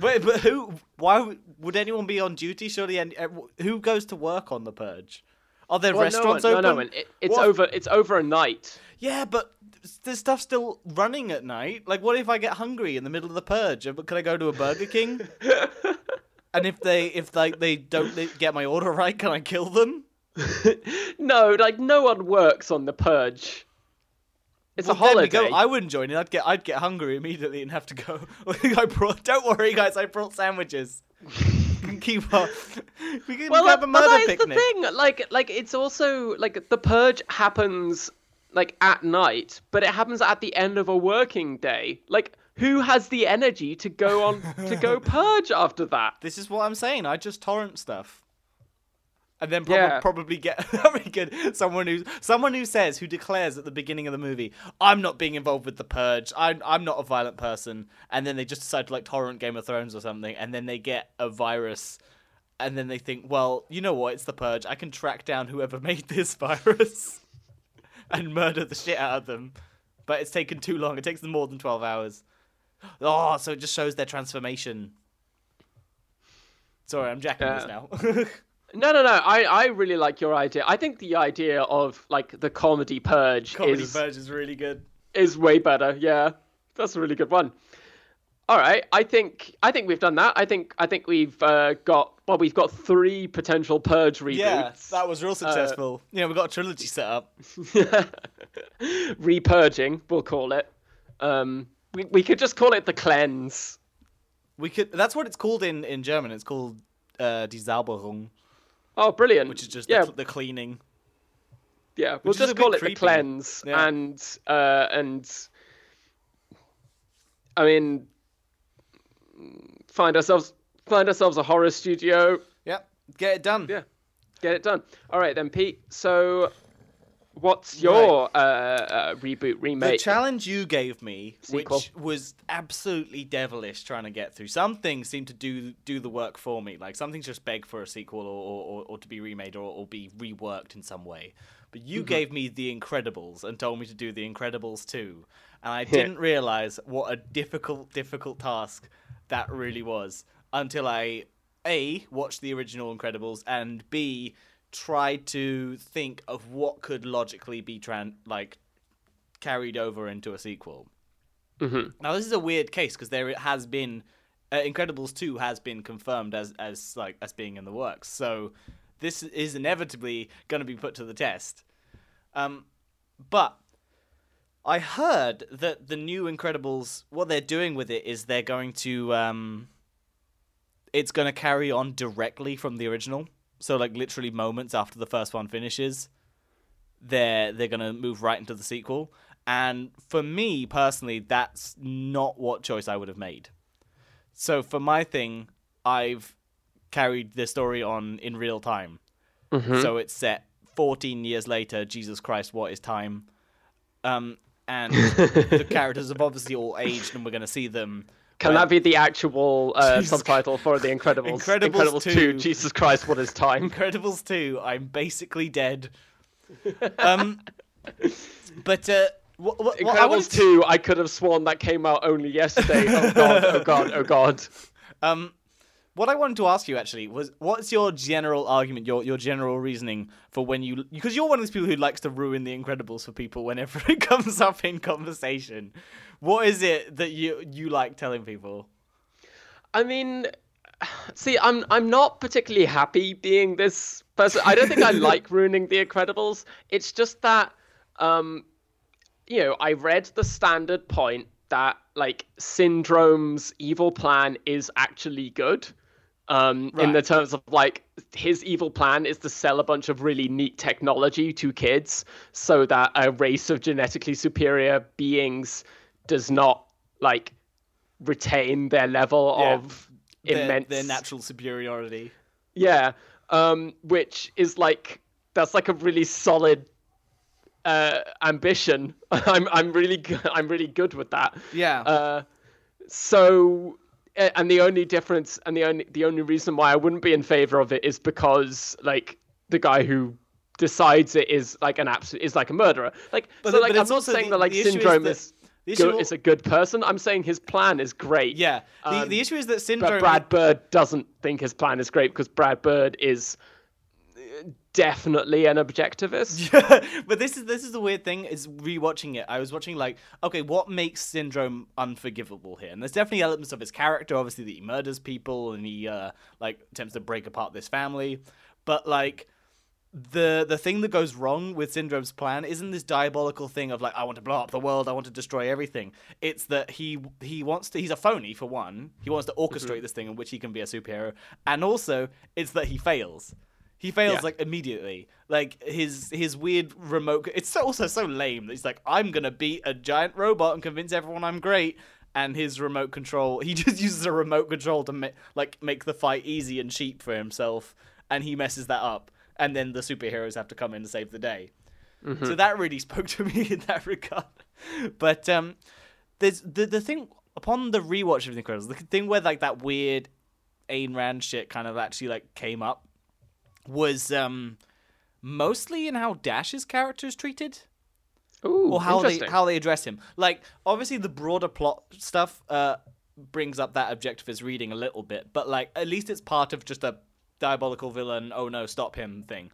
Speaker 1: Wait, but who? Why would anyone be on duty? Surely, and uh, who goes to work on the purge? Are there well, restaurants
Speaker 2: no
Speaker 1: one,
Speaker 2: open? No, no, it, it's what? over. It's over a night.
Speaker 1: Yeah, but there's stuff still running at night. Like, what if I get hungry in the middle of the purge? Can I go to a Burger King? and if they if like they don't get my order right, can I kill them?
Speaker 2: no, like no one works on the purge. It's well, a holiday. Go,
Speaker 1: I wouldn't join it. I'd get I'd get hungry immediately and have to go. I brought. Don't worry, guys. I brought sandwiches. can keep up. We can well, have a murder
Speaker 2: but
Speaker 1: that's
Speaker 2: picnic. the thing. Like, like it's also like the purge happens like at night, but it happens at the end of a working day. Like, who has the energy to go on to go purge after that?
Speaker 1: This is what I'm saying. I just torrent stuff. And then prob- yeah. probably get very good someone who someone who says who declares at the beginning of the movie, "I'm not being involved with the purge. I'm I'm not a violent person." And then they just decide to like torrent Game of Thrones or something, and then they get a virus, and then they think, "Well, you know what? It's the purge. I can track down whoever made this virus and murder the shit out of them." But it's taken too long. It takes them more than twelve hours. Oh, so it just shows their transformation. Sorry, I'm jacking this now.
Speaker 2: No, no, no. I, I really like your idea. I think the idea of like the comedy purge
Speaker 1: comedy
Speaker 2: is
Speaker 1: purge is really good.
Speaker 2: Is way better. Yeah, that's a really good one. All right, I think I think we've done that. I think I think we've uh, got well, we've got three potential purge reboots. Yeah,
Speaker 1: that was real successful. Uh, yeah, we've got a trilogy set up.
Speaker 2: Repurging, we'll call it. Um, we, we could just call it the cleanse.
Speaker 1: We could. That's what it's called in, in German. It's called uh, die Sauberung.
Speaker 2: Oh, brilliant!
Speaker 1: Which is just
Speaker 2: yeah.
Speaker 1: the, the cleaning.
Speaker 2: Yeah, we'll just call it creepy. the cleanse, yeah. and uh, and I mean, find ourselves find ourselves a horror studio.
Speaker 1: Yep, get it done.
Speaker 2: Yeah, get it done. All right then, Pete. So What's your right. uh, uh, reboot remake?
Speaker 1: The challenge you gave me, sequel. which was absolutely devilish, trying to get through. Some things seem to do do the work for me. Like some things just beg for a sequel or or, or to be remade or, or be reworked in some way. But you mm-hmm. gave me The Incredibles and told me to do The Incredibles too, and I didn't realize what a difficult, difficult task that really was until I a watched the original Incredibles and b tried to think of what could logically be tran- like carried over into a sequel.
Speaker 2: Mm-hmm.
Speaker 1: Now this is a weird case because there has been uh, Incredibles two has been confirmed as as like as being in the works, so this is inevitably going to be put to the test. Um, but I heard that the new Incredibles, what they're doing with it is they're going to um, it's going to carry on directly from the original. So like literally moments after the first one finishes, they're they're going to move right into the sequel. And for me personally, that's not what choice I would have made. So for my thing, I've carried the story on in real time.
Speaker 2: Mm-hmm.
Speaker 1: So it's set 14 years later. Jesus Christ, what is time? Um, and the characters have obviously all aged, and we're going to see them.
Speaker 2: Can that be the actual uh, subtitle for The Incredibles?
Speaker 1: Incredibles 2.
Speaker 2: Jesus Christ, what is time?
Speaker 1: Incredibles 2, I'm basically dead. Um, but uh, what, what, what I wanted
Speaker 2: Incredibles
Speaker 1: to-
Speaker 2: 2, I could have sworn that came out only yesterday. Oh god, oh god, oh god.
Speaker 1: Um, what I wanted to ask you actually was, what's your general argument, your your general reasoning for when you, because you're one of those people who likes to ruin the Incredibles for people whenever it comes up in conversation. What is it that you you like telling people?
Speaker 2: I mean, see, I'm I'm not particularly happy being this person. I don't think I like ruining The Incredibles. It's just that, um, you know, I read the standard point that like Syndrome's evil plan is actually good. Um, in the terms of like his evil plan is to sell a bunch of really neat technology to kids so that a race of genetically superior beings does not like retain their level
Speaker 1: Yeah.
Speaker 2: of
Speaker 1: Their,
Speaker 2: immense
Speaker 1: their natural superiority.
Speaker 2: yeah um which is like that's like a really solid uh ambition i'm i'm really g- i'm really good with that
Speaker 1: Yeah.
Speaker 2: uh so and the only difference and the only the only reason why i wouldn't be in favor of it is because like the guy who decides it is like an absolute is like a murderer like
Speaker 1: But
Speaker 2: so like i'm not saying
Speaker 1: the-
Speaker 2: that like
Speaker 1: syndrome is that-
Speaker 2: is good, is a good person i'm saying his plan is great
Speaker 1: yeah. The,
Speaker 2: um,
Speaker 1: the issue is that
Speaker 2: but
Speaker 1: syndrome.
Speaker 2: Brad Bird doesn't think his plan is great because Brad Bird is uh, definitely an objectivist.
Speaker 1: but this is this is the weird thing is rewatching it. I was watching like, okay, what makes Syndrome unforgivable here? And there's definitely elements of his character, obviously that he murders people and he uh like attempts to break apart this family. But like the the thing that goes wrong with Syndrome's plan isn't this diabolical thing of like I want to blow up the world, I want to destroy everything. It's that he he wants to he's a phony for one. He wants to orchestrate mhm. this thing in which he can be a superhero. And also it's that he fails. He fails
Speaker 2: Yeah.
Speaker 1: like immediately. Like his his weird remote. It's so, also so lame. that He's like, I'm gonna beat a giant robot and convince everyone I'm great. And his remote control, he just uses a remote control to ma- like make the fight easy and cheap for himself, and he messes that up. And then the superheroes have to come in and save the day. So that really spoke to me in that regard. But um, there's the the thing upon the rewatch of The Incredibles, the thing where like that weird Ayn Rand shit kind of actually like came up was um mostly in how Dash's character is treated
Speaker 2: Ooh,
Speaker 1: or how they how they address him. Like obviously the broader plot stuff uh brings up that objectivist reading a little bit, but like at least it's part of just a diabolical villain. Oh no, stop him thing.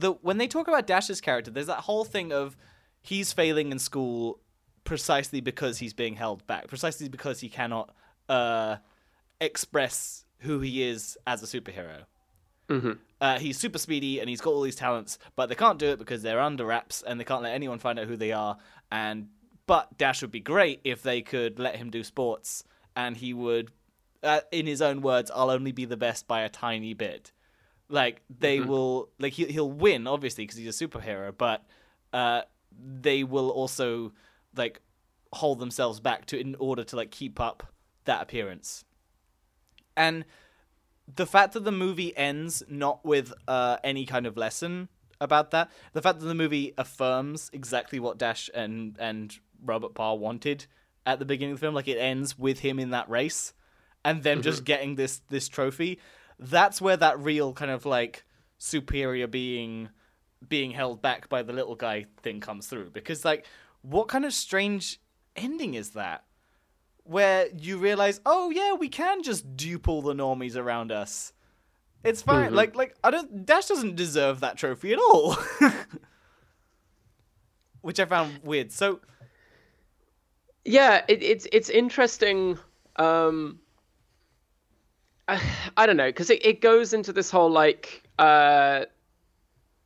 Speaker 1: The when they talk about Dash's character, there's that whole thing of he's failing in school precisely because he's being held back, precisely because he cannot uh express who he is as a superhero. Uh, he's super speedy and he's got all these talents, but they can't do it because they're under wraps and they can't let anyone find out who they are. And but Dash would be great if they could let him do sports, and he would, uh, in his own words, "I'll only be the best by a tiny bit." Like they will, like he, he'll win obviously because he's a superhero, but uh, they will also like hold themselves back to in order to like keep up that appearance. And the fact that the movie ends not with uh, any kind of lesson about that, the fact that the movie affirms exactly what Dash and and Robert Parr wanted at the beginning of the film, like it ends with him in that race, and them just getting this this trophy. That's where that real kind of like superior being being held back by the little guy thing comes through. Because like, what kind of strange ending is that? where you realize, oh yeah, we can just dupe all the normies around us. It's fine. Like like I don't Dash doesn't deserve that trophy at all. Which I found weird. So
Speaker 2: yeah it, it's it's interesting um I, I don't know because it, it goes into this whole like uh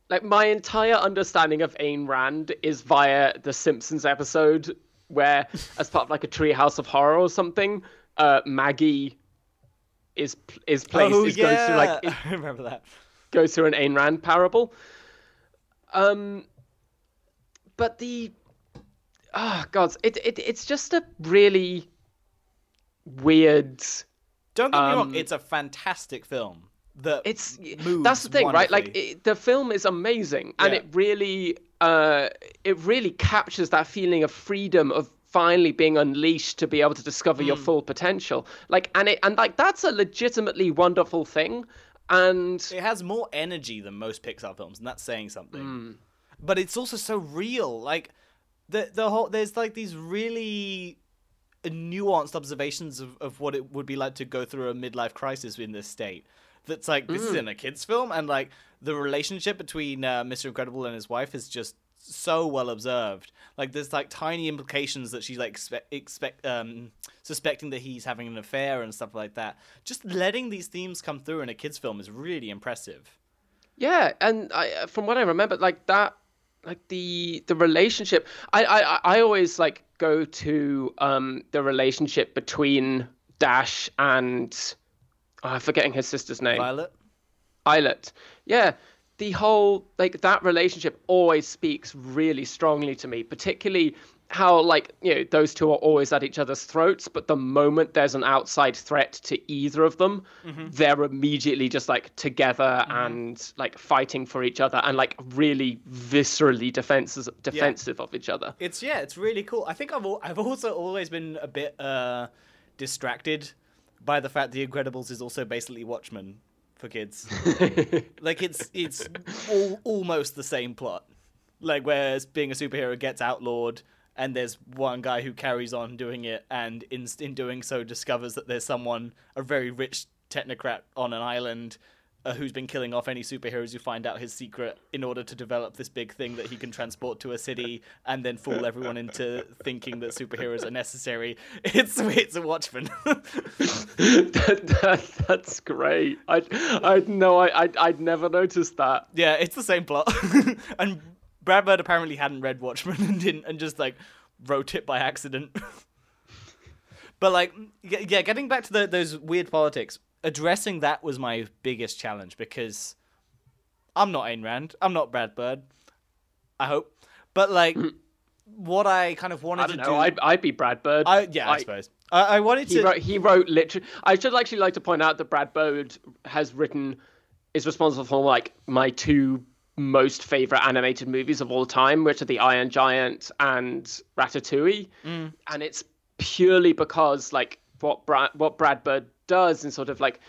Speaker 2: like my entire understanding of Ayn Rand is via the Simpsons episode where as part of like a treehouse of horror or something uh Maggie is is placed
Speaker 1: oh
Speaker 2: is
Speaker 1: yeah,
Speaker 2: goes through like
Speaker 1: I remember that.
Speaker 2: goes through an Ayn Rand parable. Um, but the ah oh, god, it, it it's just a really weird.
Speaker 1: Don't get me wrong,
Speaker 2: Um,
Speaker 1: it's a fantastic film. That
Speaker 2: It's that's the thing, right? Like it, the film is amazing, and
Speaker 1: Yeah.
Speaker 2: it really uh it really captures that feeling of freedom of finally being unleashed to be able to discover
Speaker 1: Mm.
Speaker 2: your full potential. Like and it and like that's a legitimately wonderful thing. And
Speaker 1: It has more energy than most Pixar films, and that's saying something.
Speaker 2: Hmm.
Speaker 1: But it's also so real. Like the the whole there's like these really nuanced observations of, of what it would be like to go through a midlife crisis in this state. That's like this is in a kids film, and like the relationship between uh, Mr. Incredible and his wife is just so well observed. Like there's like tiny implications that she's like expect, expect um suspecting that he's having an affair and stuff like that. Just letting these themes come through in a kids film is really impressive.
Speaker 2: Yeah, and I, from what I remember, like that, like the the relationship. I I I always like go to um the relationship between Dash and oh, I'm forgetting his sister's name.
Speaker 1: Violet.
Speaker 2: Islet. Yeah, the whole like that relationship always speaks really strongly to me, particularly how like you know those two are always at each other's throats, but the moment there's an outside threat to either of them, they're immediately just like together and like fighting for each other and like really viscerally defenses defensive of each other.
Speaker 1: It's yeah, it's really cool. I think I've al- I've also always been a bit uh distracted by the fact The Incredibles is also basically Watchmen for kids. like it's it's all, almost the same plot. Like where being a superhero gets outlawed and there's one guy who carries on doing it and in in doing so discovers that there's someone a very rich technocrat on an island uh, who's been killing off any superheroes who find out his secret in order to develop this big thing that he can transport to a city and then fool everyone into thinking that superheroes are necessary. It's it's a Watchmen.
Speaker 2: that, that, that's great. I I no I I'd, I'd never noticed that.
Speaker 1: yeah, it's the same plot. and Brad Bird apparently hadn't read Watchmen and didn't and just like wrote it by accident. but like yeah, getting back to the, those weird politics, addressing that was my biggest challenge because I'm not Ayn Rand. I'm not Brad Bird. I hope. But like what I kind of wanted
Speaker 2: I don't
Speaker 1: to
Speaker 2: know.
Speaker 1: do
Speaker 2: I'd I'd be Brad Bird.
Speaker 1: I, yeah, I, suppose. I, I wanted
Speaker 2: He
Speaker 1: to
Speaker 2: wrote, he wrote literally. I should actually like to point out that Brad Bird has written, is responsible for like my two most favorite animated movies of all time, which are The Iron Giant and Ratatouille,
Speaker 1: Mm.
Speaker 2: and it's purely because like what Brad what Brad Bird does in sort of like.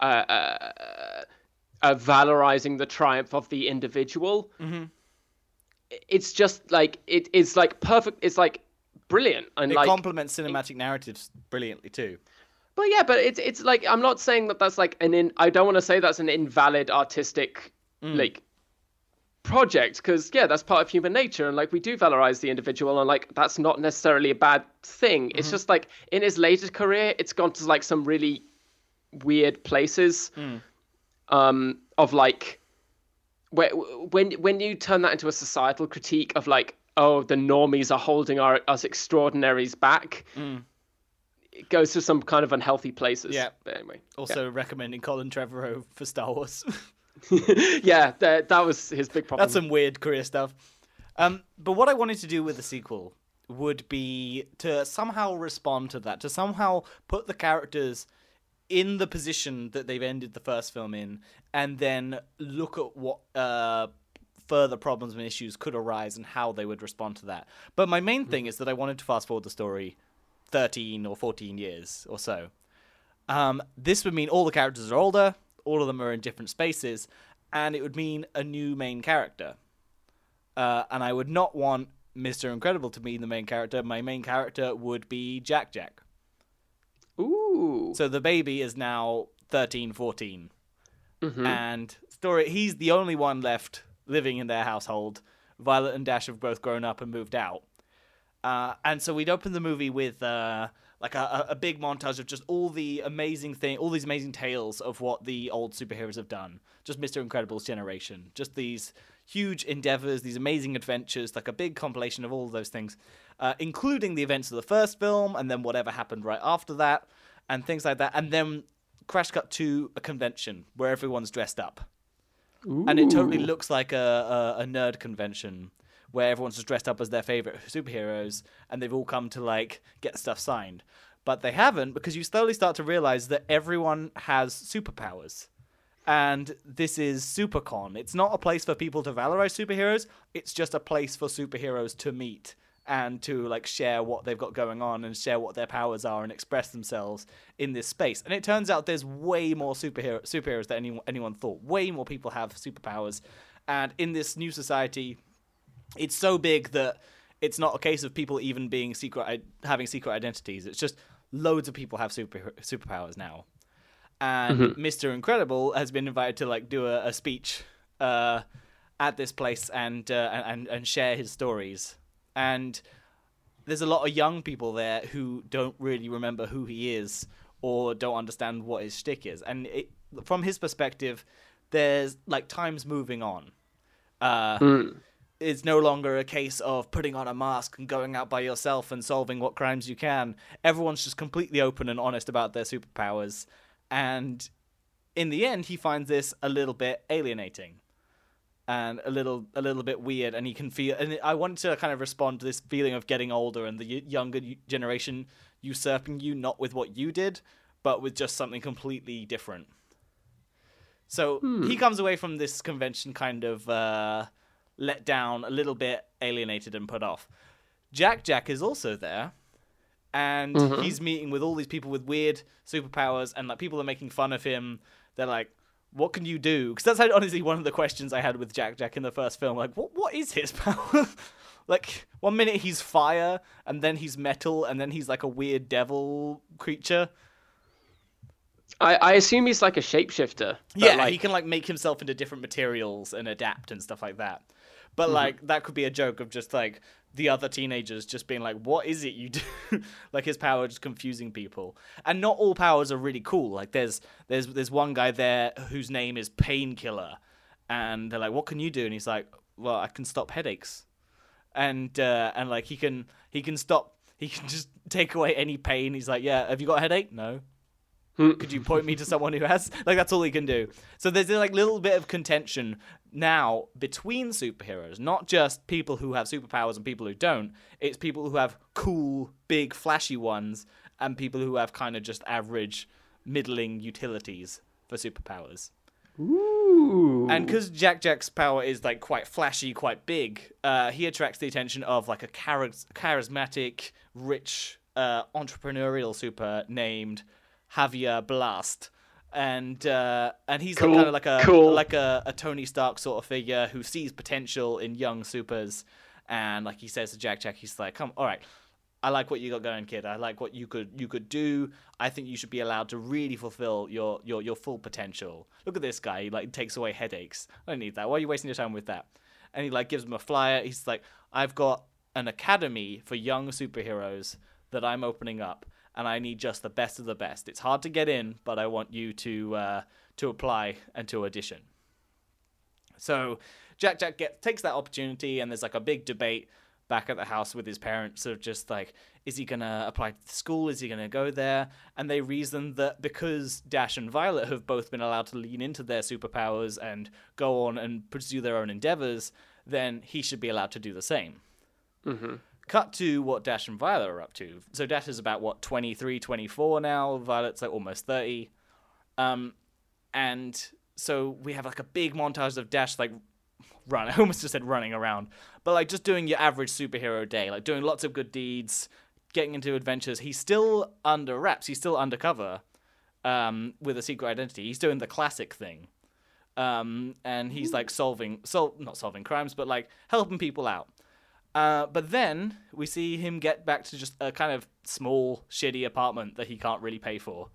Speaker 2: Uh, uh, uh, valorizing the triumph of the individual.
Speaker 1: Mm-hmm.
Speaker 2: It's just like it is like perfect. It's like brilliant and
Speaker 1: it
Speaker 2: like
Speaker 1: complements cinematic narratives brilliantly too.
Speaker 2: but yeah, but it's it's like I'm not saying that that's like an in. I don't want to say that's an invalid artistic like project because yeah, that's part of human nature and like we do valorize the individual and like that's not necessarily a bad thing. It's mm-hmm. just like in his later career, it's gone to like some really weird places mm. um of like where, when when you turn that into a societal critique of like oh the normies are holding our us extraordinaries back mm. it goes to some kind of unhealthy places
Speaker 1: Yeah.
Speaker 2: but anyway
Speaker 1: Also recommending Colin Trevorrow for Star Wars.
Speaker 2: yeah that, that was his big problem
Speaker 1: That's some weird career stuff. Um, but what I wanted to do with the sequel would be to somehow respond to that, to somehow put the characters in the position that they've ended the first film in, and then look at what uh, further problems and issues could arise and how they would respond to that. But my main thing is that I wanted to fast forward the story 13 or 14 years or so. Um, this would mean all the characters are older, all of them are in different spaces, and it would mean a new main character. Uh, and I would not want Mr. Incredible to be the main character. My main character would be Jack Jack.
Speaker 2: ooh
Speaker 1: So the baby is now 13, 14.
Speaker 2: Mm-hmm.
Speaker 1: And story he's the only one left living in their household. Violet and Dash have both grown up and moved out. Uh, and so we'd open the movie with uh, like a, a big montage of just all the amazing thing, all these amazing tales of what the old superheroes have done. Just Mister Incredible's generation, just these huge endeavors, these amazing adventures, like a big compilation of all of those things, uh, including the events of the first film and then whatever happened right after that, and things like that. And then crash cut to a convention where everyone's dressed up, and it totally looks like a, a a nerd convention where everyone's just dressed up as their favorite superheroes, and they've all come to like get stuff signed. But they haven't because you slowly start to realize that everyone has superpowers. And this is SuperCon. It's not a place for people to valorize superheroes. It's just a place for superheroes to meet and to like share what they've got going on and share what their powers are and express themselves in this space. And it turns out there's way more superhero superheroes than anyone anyone thought. Way more people have superpowers. And in this new society, it's so big that it's not a case of people even being secret having secret identities. It's just loads of people have super superpowers now. And Mr. Incredible has been invited to like do a, a speech uh, at this place and, uh, and and share his stories. And there's a lot of young people there who don't really remember who he is or don't understand what his shtick is. And it, from his perspective, there's like time's moving on. Uh, it's no longer a case of putting on a mask and going out by yourself and solving what crimes you can. Everyone's just completely open and honest about their superpowers. And in the end, he finds this a little bit alienating and a little a little bit weird and he can feel and I want to kind of respond to this feeling of getting older and the younger generation usurping you not with what you did but with just something completely different. So he comes away from this convention kind of uh, let down, a little bit alienated and put off. Jack Jack is also there, and mm-hmm. he's meeting with all these people with weird superpowers, and like people are making fun of him. They're like, "What can you do?" Because that's honestly one of the questions I had with Jack Jack in the first film. Like, what what is his power? like one minute he's fire, and then he's metal, and then he's like a weird devil creature.
Speaker 2: I, I assume he's like a shapeshifter.
Speaker 1: Yeah,
Speaker 2: like,
Speaker 1: he can like make himself into different materials and adapt and stuff like that. But
Speaker 2: Mm-hmm.
Speaker 1: like that could be a joke of just like the other teenagers just being like, "What is it you do?" like his power just confusing people. And not all powers are really cool. Like there's there's there's one guy there whose name is Painkiller, and they're like, "What can you do?" And he's like, "Well, I can stop headaches." And uh, and like he can he can stop he can just take away any pain. He's like, "Yeah, have you got a headache?" No could you point me to someone who has? Like that's all he can do. So there's a like little bit of contention now between superheroes not just people who have superpowers and people who don't. It's people who have cool big flashy ones and people who have kind of just average middling utilities for superpowers.
Speaker 2: Ooh.
Speaker 1: and because Jack Jack's power is like quite flashy, quite big, uh, he attracts the attention of like a chari- charismatic, rich, uh, entrepreneurial super named Javier Blast, and uh, and he's
Speaker 2: Cool,
Speaker 1: kind of like a
Speaker 2: cool.
Speaker 1: like a, a Tony Stark sort of figure who sees potential in young supers, and like he says to Jack Jack, he's like, "Come, all right." I like what you got going, kid. I like what you could you could do. I think you should be allowed to really fulfill your your your full potential. Look at this guy. He like takes away headaches. I don't need that. Why are you wasting your time with that? And he like gives him a flyer. He's like, I've got an academy for young superheroes that I'm opening up, and I need just the best of the best. It's hard to get in, but I want you to uh, to apply and to audition. So Jack Jack get, takes that opportunity, and there's like a big debate back at the house with his parents sort of just like, is he gonna apply to the school? Is he gonna go there? And they reason that because Dash and Violet have both been allowed to lean into their superpowers and go on and pursue their own endeavors, then he should be allowed to do the same. Cut to what Dash and Violet are up to. So Dash is about what 23, 24 now. Violet's like almost 30. Um, and so we have like a big montage of Dash like run. I almost just said running around, but like just doing your average superhero day, like doing lots of good deeds, getting into adventures. He's still under wraps. He's still undercover, um, with a secret identity. He's doing the classic thing, um, and he's like solving, sol- not solving crimes, but like helping people out. Uh, but then we see him get back to just a kind of small, shitty apartment that he can't really pay for,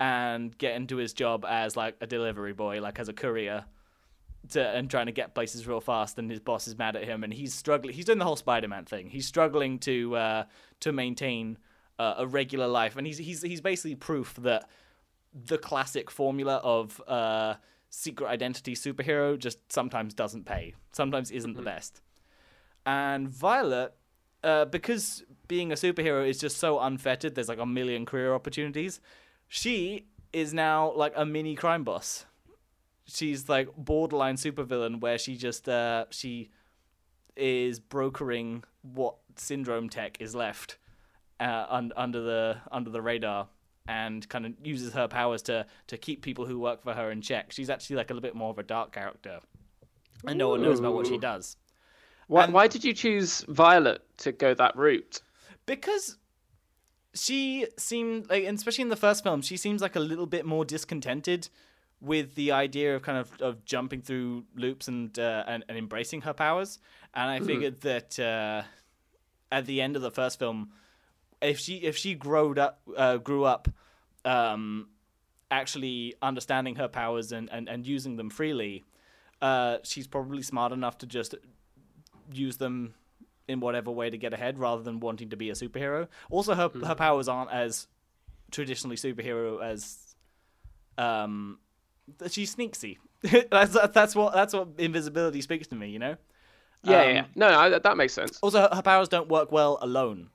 Speaker 1: and get into his job as like a delivery boy, like as a courier, to and trying to get places real fast. And his boss is mad at him, and he's struggling. He's doing the whole Spider-Man thing. He's struggling to uh, to maintain uh, a regular life, and he's he's he's basically proof that the classic formula of uh, secret identity superhero just sometimes doesn't pay. Sometimes isn't the best. And Violet, uh, because being a superhero is just so unfettered, there's like a million career opportunities. She is now like a mini crime boss. She's like borderline supervillain where she just uh she is brokering what syndrome tech is left uh, un- under the under the radar and kind of uses her powers to to keep people who work for her in check. She's actually like a little bit more of a dark character, and no one knows about what she does
Speaker 2: Why,
Speaker 1: And-
Speaker 2: why did you choose Violet to go that route?
Speaker 1: because she seemed like, especially in the first film, she seems like a little bit more discontented with the idea of kind of of jumping through loops and uh, and, and embracing her powers. And I figured that uh, at the end of the first film, if she if she growed up uh, grew up um, actually understanding her powers and, and, and using them freely, uh, she's probably smart enough to just use them in whatever way to get ahead rather than wanting to be a superhero. Also, her her powers aren't as traditionally superhero as um, she's sneaky. that's that's what that's what invisibility speaks to me. You know.
Speaker 2: Yeah,
Speaker 1: Um,
Speaker 2: yeah. No, I, that makes sense.
Speaker 1: Also, her, her powers don't work well alone.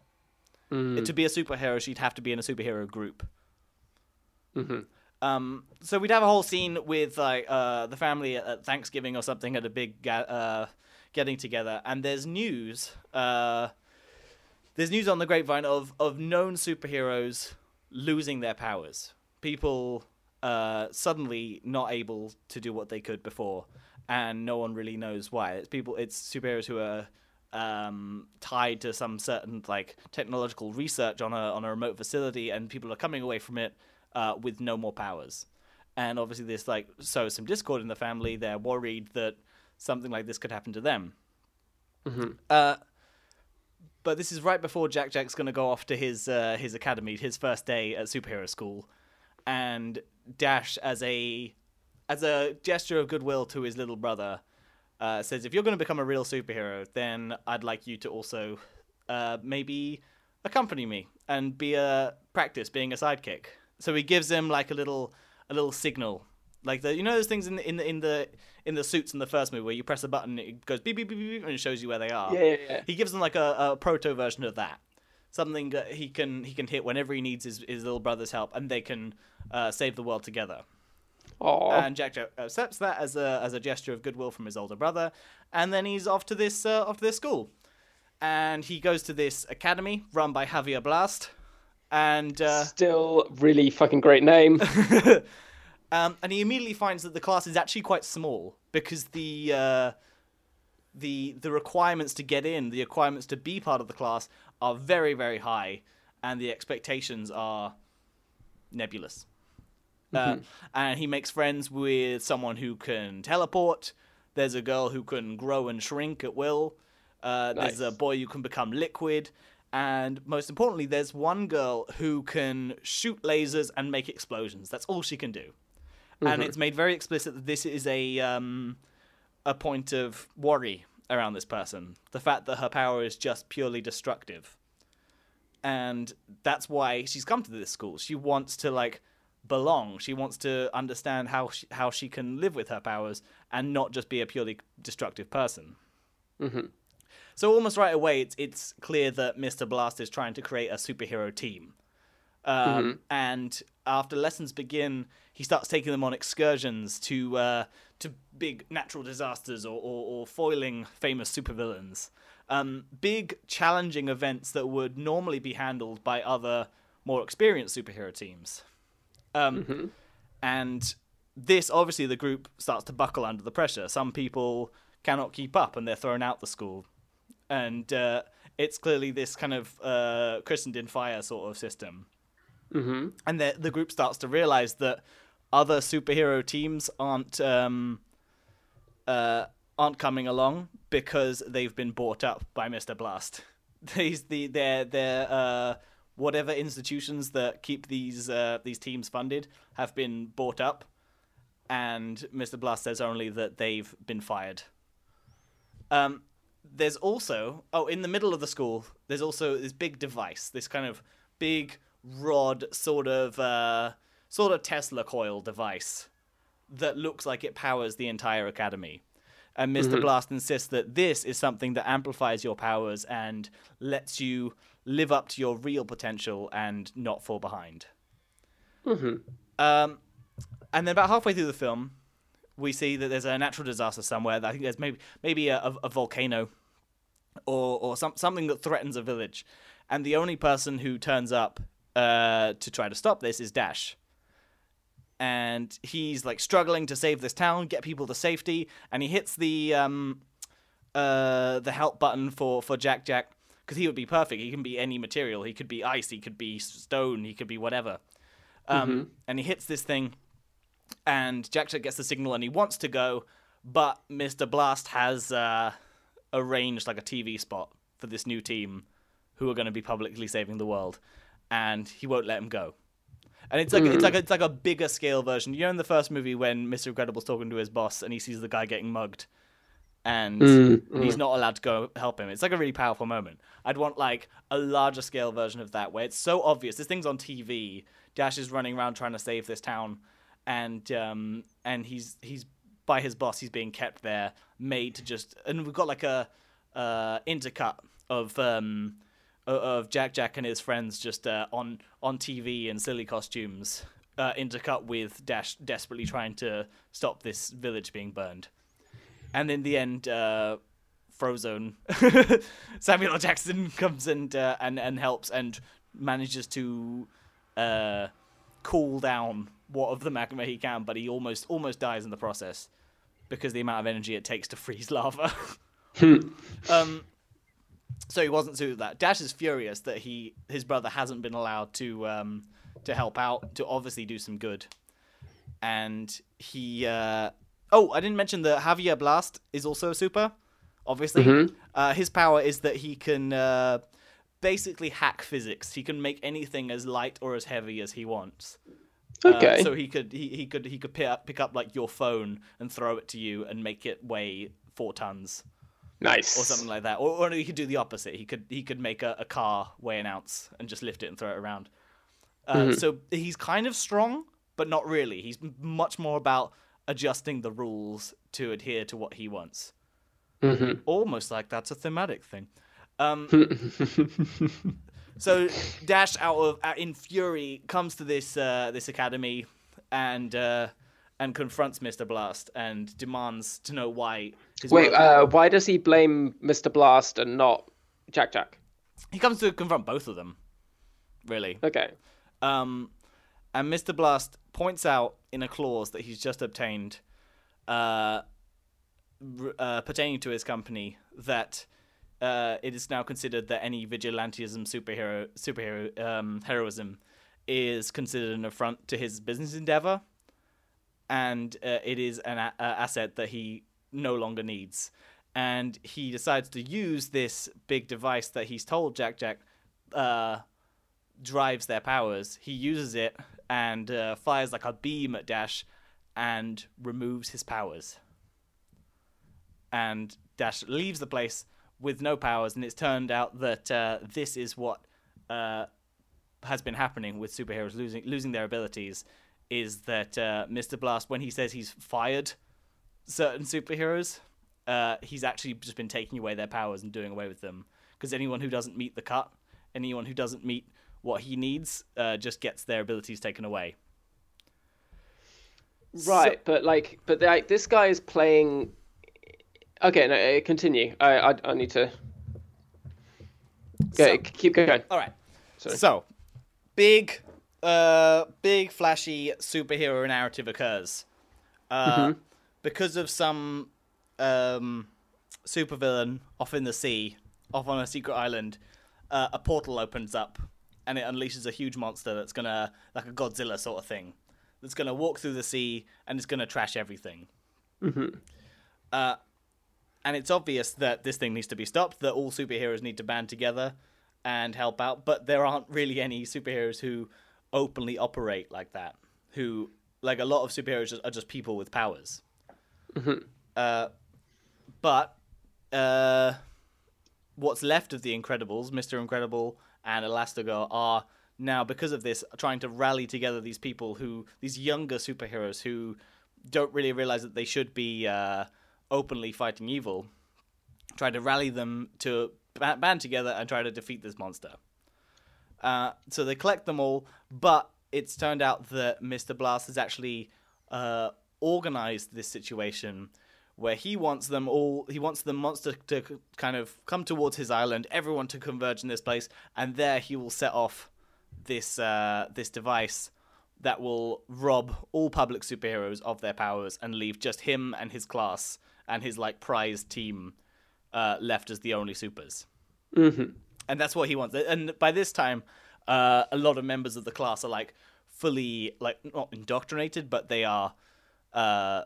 Speaker 2: Mm.
Speaker 1: To be a superhero, she'd have to be in a superhero group.
Speaker 2: Mhm.
Speaker 1: Um, so we'd have a whole scene with like uh, the family at, at Thanksgiving or something at a big ga- uh, getting together, and there's news. Uh, there's news on the grapevine of of known superheroes losing their powers. People uh, suddenly not able to do what they could before, and no one really knows why. It's people. It's superheroes who are um, tied to some certain like technological research on a on a remote facility, and people are coming away from it uh, with no more powers. And obviously, this like sows some discord in the family. They're worried that something like this could happen to them. Uh, but this is right before Jack Jack's going to go off to his uh, his academy, his first day at superhero school, and Dash, as a as a gesture of goodwill to his little brother, uh, says, "If you're going to become a real superhero, then I'd like you to also uh, maybe accompany me and be a practice being a sidekick." So he gives him like a little a little signal, like the you know those things in the in the in the in the suits in the first movie where you press a button, it goes beep beep beep beep, and it shows you where they are.
Speaker 2: Yeah, yeah, yeah.
Speaker 1: He gives them like a, a proto version of that. Something that he can he can hit whenever he needs his, his little brother's help, and they can uh, save the world together.
Speaker 2: Aw.
Speaker 1: And Jack Jack accepts that as a as a gesture of goodwill from his older brother, and then he's off to this uh, off to this school, and he goes to this academy run by Javier Blast, and uh,
Speaker 2: Still really fucking great name.
Speaker 1: um, and he immediately finds that the class is actually quite small because the uh, the the requirements to get in, the requirements to be part of the class, are very very high, and the expectations are nebulous. Uh, and he makes friends with someone who can teleport. There's a girl who can grow and shrink at will. Uh, There's a boy who can become liquid. And most importantly, there's one girl who can shoot lasers and make explosions. That's all she can do. And it's made very explicit that this is a um, a point of worry around this person. The fact that her power is just purely destructive. And that's why she's come to this school. She wants to like belong. She wants to understand how she, how she can live with her powers and not just be a purely destructive person. So almost right away, it's it's clear that Mr. Blast is trying to create a superhero team. Um, And after lessons begin, he starts taking them on excursions to uh, to big natural disasters or, or, or foiling famous supervillains. Um, big, challenging events that would normally be handled by other, more experienced superhero teams. Um, And this, obviously, the group starts to buckle under the pressure. Some people cannot keep up and they're thrown out the school. And uh, it's clearly this kind of uh, christened in fire sort of system
Speaker 2: hmm
Speaker 1: and the the group starts to realize that other superhero teams aren't um, uh, aren't coming along because they've been bought up by Mr. Blast. These the their their uh, whatever institutions that keep these uh, these teams funded have been bought up, and Mr. Blast says only that they've been fired. Um, there's also oh in the middle of the school there's also this big device this kind of big rod sort of uh, sort of tesla coil device that looks like it powers the entire academy. And mister blast insists that this is something that amplifies your powers and lets you live up to your real potential and not fall behind. Um, and then about halfway through the film, we see that there's a natural disaster somewhere. I think there's maybe maybe a, a volcano or or some, something that threatens a village, and the only person who turns up uh, to try to stop this is Dash. And he's like struggling to save this town, get people to safety, and he hits the um, uh, the help button for for Jack Jack because he would be perfect. He can be any material. He could be ice. He could be stone. He could be whatever. Um, mm-hmm. And he hits this thing, and Jack Jack gets the signal, and he wants to go, but Mister Blast has uh, arranged like a TV spot for this new team, who are going to be publicly saving the world, and he won't let him go. And it's like mm-hmm. it's like a, it's like a bigger scale version. You know, in the first movie when Mister Incredible's talking to his boss, and he sees the guy getting mugged and mm, he's not allowed to go help him. It's like a really powerful moment. I'd want like a larger scale version of that where it's so obvious. This thing's on TV. Dash is running around trying to save this town, and um, and he's he's by his boss. He's being kept there, made to just. And we've got like a uh, intercut of um, of Jack Jack and his friends just uh, on on TV in silly costumes. Uh, intercut with Dash desperately trying to stop this village being burned and in the end, uh, Frozone, Samuel L. Jackson comes and uh, and and helps and manages to uh, cool down what of the magma he can, but he almost almost dies in the process because the amount of energy it takes to freeze lava. um, so he wasn't suited that. Dash is furious that he his brother hasn't been allowed to um, to help out to obviously do some good, and he uh, Oh, I didn't mention that Javier Blast is also a super. Obviously, mm-hmm. uh, his power is that he can uh, basically hack physics. He can make anything as light or as heavy as he wants.
Speaker 2: Uh, okay.
Speaker 1: Uh, so he could he, he could he could pick up, pick up like your phone and throw it to you and make it weigh four tons.
Speaker 2: Nice.
Speaker 1: Or something like that. Or, or he could do the opposite. He could he could make a, a car weigh an ounce and just lift it and throw it around. Uh, mm-hmm. So he's kind of strong, but not really. He's much more about adjusting the rules to adhere to what he wants. Mm-hmm. Almost like that's a thematic thing. Um, so Dash, out of out in fury, comes to this uh, this academy and uh, and confronts Mister Blast and demands to know why.
Speaker 2: Wait, uh, why does he blame Mister Blast and not Jack Jack?
Speaker 1: He comes to confront both of them. Really.
Speaker 2: Okay.
Speaker 1: Um, and Mister Blast points out in a clause that he's just obtained, uh, uh, pertaining to his company, that uh, it is now considered that any vigilantism, superhero, superhero um, heroism, is considered an affront to his business endeavor, and uh, it is an a- asset that he no longer needs. And he decides to use this big device that he's told Jack Jack uh, drives their powers. He uses it and uh, fires like a beam at Dash and removes his powers. And Dash leaves the place with no powers, and it's turned out that uh, this is what uh, has been happening with superheroes losing losing their abilities. Is that uh, Mr. Blast, when he says he's fired certain superheroes, uh, he's actually just been taking away their powers and doing away with them. Because anyone who doesn't meet the cut, anyone who doesn't meet what he needs uh, just gets their abilities taken away.
Speaker 2: Right, so... but like, but like this guy is playing. Okay, no, uh, continue. I I, I need to. Go, so, keep going.
Speaker 1: All right. Sorry. So, big, uh, big flashy superhero narrative occurs, uh, mm-hmm. Because of some um, supervillain off in the sea, off on a secret island. Uh, a portal opens up and it unleashes a huge monster that's gonna like a Godzilla sort of thing that's gonna walk through the sea and it's gonna trash everything.
Speaker 2: Mm-hmm.
Speaker 1: Uh, and it's obvious that this thing needs to be stopped. That all superheroes need to band together and help out. But there aren't really any superheroes who openly operate like that. Who like a lot of superheroes are just people with powers.
Speaker 2: Mm-hmm.
Speaker 1: Uh, but uh, what's left of the Incredibles, Mister Incredible and Elastigirl are now because of this trying to rally together these people who these younger superheroes who don't really realize that they should be uh, openly fighting evil try to rally them to band together and try to defeat this monster uh, so they collect them all but it's turned out that Mr. Blast has actually uh, organized this situation where he wants them all he wants the monster to kind of come towards his island everyone to converge in this place and there he will set off this uh, this device that will rob all public superheroes of their powers and leave just him and his class and his like prize team uh, left as the only supers
Speaker 2: Mm-hmm.
Speaker 1: and that's what he wants. And by this time, uh, a lot of members of the class are like fully like not indoctrinated, but they are uh,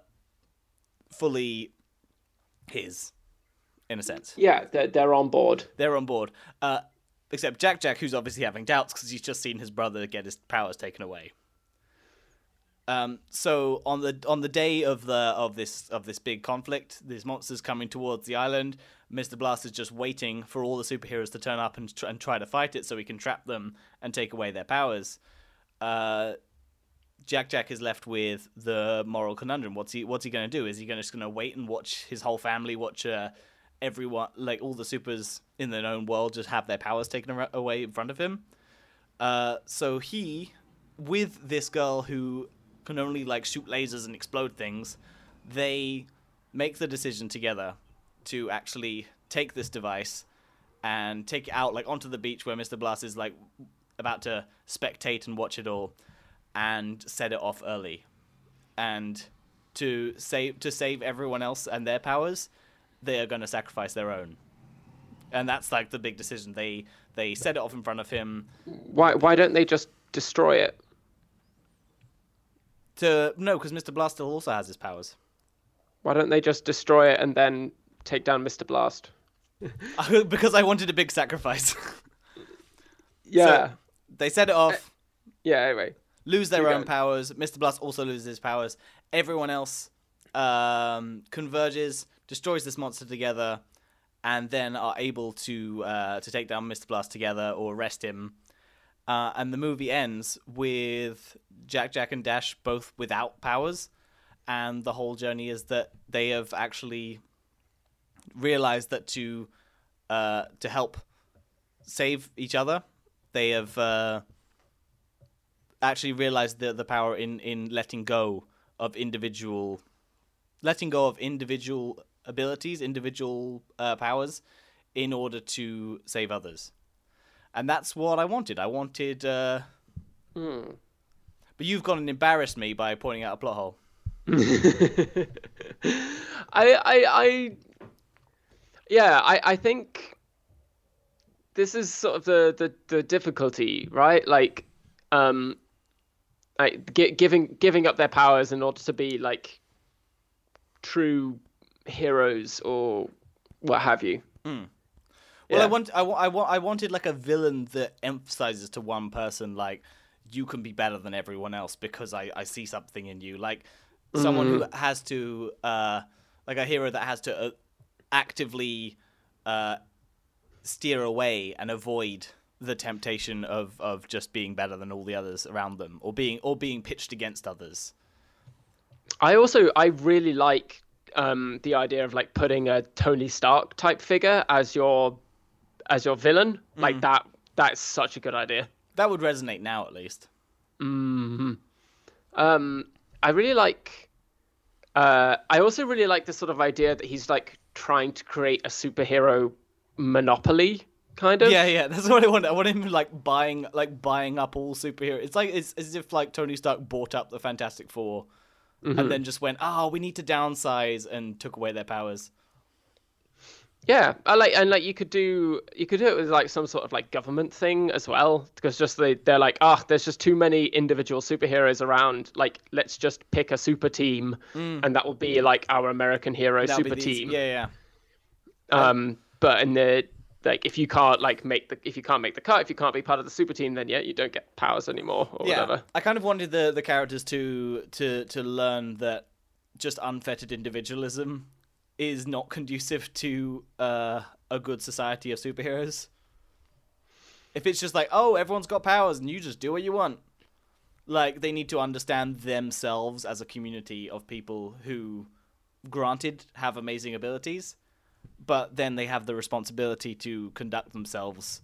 Speaker 1: fully his, in a sense.
Speaker 2: Yeah, they're, they're on board.
Speaker 1: They're on board. Uh, except Jack Jack, who's obviously having doubts because he's just seen his brother get his powers taken away. Um, so on the on the day of the of this of this big conflict, these monsters coming towards the island. Mister Blast is just waiting for all the superheroes to turn up and tr- and try to fight it, so he can trap them and take away their powers. Uh, Jack Jack is left with the moral conundrum. What's he What's he going to do? Is he gonna, just going to wait and watch his whole family watch uh, everyone, like all the supers in the known world, just have their powers taken away in front of him? Uh, so he, with this girl who can only like shoot lasers and explode things, they make the decision together to actually take this device and take it out like onto the beach where Mr. Blast is like about to spectate and watch it all and set it off early. And to save to save everyone else and their powers, they are going to sacrifice their own. And that's like the big decision. They they set it off in front of him
Speaker 2: Why why don't they just destroy it?
Speaker 1: to no, because Mr. Blast still also has his powers.
Speaker 2: Why don't they just destroy it and then take down Mr. Blast?
Speaker 1: because I wanted a big sacrifice.
Speaker 2: Yeah.
Speaker 1: they set it off.
Speaker 2: Eh, yeah, anyway.
Speaker 1: Lose their
Speaker 2: Keep
Speaker 1: own
Speaker 2: going.
Speaker 1: powers. Mr. Blast also loses his powers. Everyone else um, converges, destroys this monster together, and then are able to uh, to take down Mr. Blast together or arrest him. Uh, and the movie ends with Jack, Jack, and Dash both without powers, and the whole journey is that they have actually realized that to uh, to help save each other, they have. Actually realized the the power in in letting go of individual letting go of individual abilities individual uh, powers in order to save others and that's what i wanted i wanted uh
Speaker 2: Hmm.
Speaker 1: but you've gone and embarrassed me by pointing out a plot hole
Speaker 2: I, I, I, yeah, I, I think this is sort of the, the, the difficulty, right? Like, um, like gi- giving giving up their powers in order to be like true heroes or what have you.
Speaker 1: well i want I, I, wa- I wanted like a villain that emphasizes to one person like you can be better than everyone else because i i see something in you. Like someone who has to uh like a hero that has to uh, actively uh steer away and avoid the temptation of of just being better than all the others around them or being or being pitched against others
Speaker 2: I also I really like um, the idea of like putting a Tony Stark type figure as your as your villain. Like that that's such a good idea.
Speaker 1: that would resonate now at least
Speaker 2: hmm Um, I really like. Uh, I also really like the sort of idea that he's like trying to create a superhero monopoly, kind of.
Speaker 1: Yeah, yeah, that's what I want. I want him like buying, like buying up all superheroes. It's like it's as if like Tony Stark bought up the Fantastic 4 and then just went, "Oh, we need to downsize," and took away their powers.
Speaker 2: Yeah, I like and like you could do you could do it with like some sort of like government thing as well because just they they're like ah there's just too many individual superheroes around like let's just pick a super team and that will be like our American hero
Speaker 1: That'll
Speaker 2: super team.
Speaker 1: Yeah, yeah.
Speaker 2: Um, but in the like if you can't like make the if you can't make the cut if you can't be part of the super team then yeah you don't get powers anymore or
Speaker 1: yeah.
Speaker 2: whatever.
Speaker 1: I kind of wanted the the characters to to to learn that just unfettered individualism is not conducive to uh, a good society of superheroes. If it's just like, oh, everyone's got powers and you just do what you want, like they need to understand themselves as a community of people who, granted, have amazing abilities, but then they have the responsibility to conduct themselves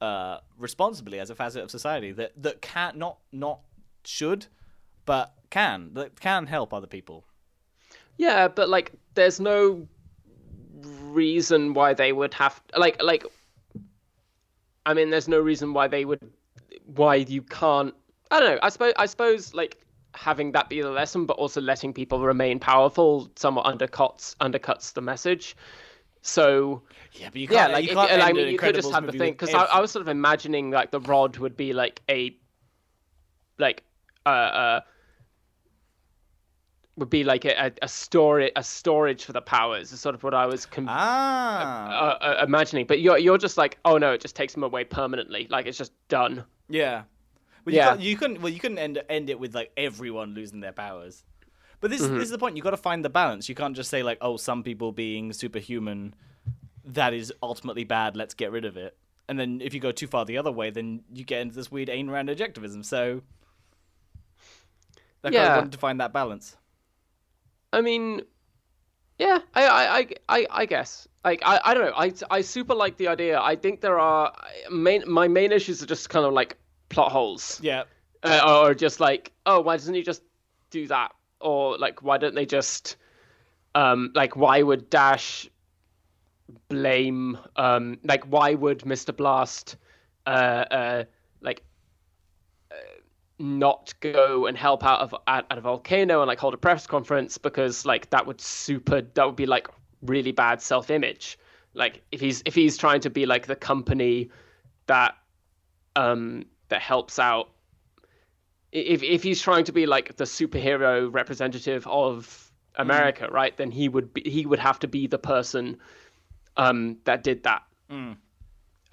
Speaker 1: uh, responsibly as a facet of society that that can't not not should, but can that can help other people.
Speaker 2: Yeah, but like, there's no reason why they would have like like. I mean, there's no reason why they would, why you can't. I don't know. I suppose. I suppose like having that be the lesson, but also letting people remain powerful somewhat undercuts undercuts the message. So
Speaker 1: yeah, but you can't.
Speaker 2: Yeah, like
Speaker 1: you can't
Speaker 2: I mean,
Speaker 1: an
Speaker 2: you could just have the thing because I, I was sort of imagining like the rod would be like a, like uh, uh would be like a, a, a storage a storage for the powers is sort of what I was com-
Speaker 1: ah,
Speaker 2: uh, uh, imagining. But you're you're just like, oh no, it just takes them away permanently. Like it's just done.
Speaker 1: yeah. But you,
Speaker 2: Yeah.
Speaker 1: you couldn't. Well, you couldn't end end it with like everyone losing their powers. But this
Speaker 2: Mm-hmm.
Speaker 1: this is the point. You've got to find the balance. You can't just say like, oh, some people being superhuman, that is ultimately bad. Let's get rid of it. And then if you go too far the other way, then you get into this weird Ayn Rand objectivism. So, I kind
Speaker 2: Yeah.
Speaker 1: of wanted to find that balance.
Speaker 2: I mean, yeah, I, I, I, I, I guess. Like, I, I don't know. I, I super like the idea. I think there are main. My main issues are just kind of like plot holes,
Speaker 1: Yeah.
Speaker 2: uh, or just like, oh, why doesn't he just do that? Or like, why don't they just, um, like, why would Dash blame, um, like, why would Mr. Blast, uh, uh, like, not go and help out of at, at a volcano and like hold a press conference because like that would super that would be like really bad self image. Like if he's if he's trying to be like the company that um that helps out if if he's trying to be like the superhero representative of America, right? Then he would be he would have to be the person um that did that.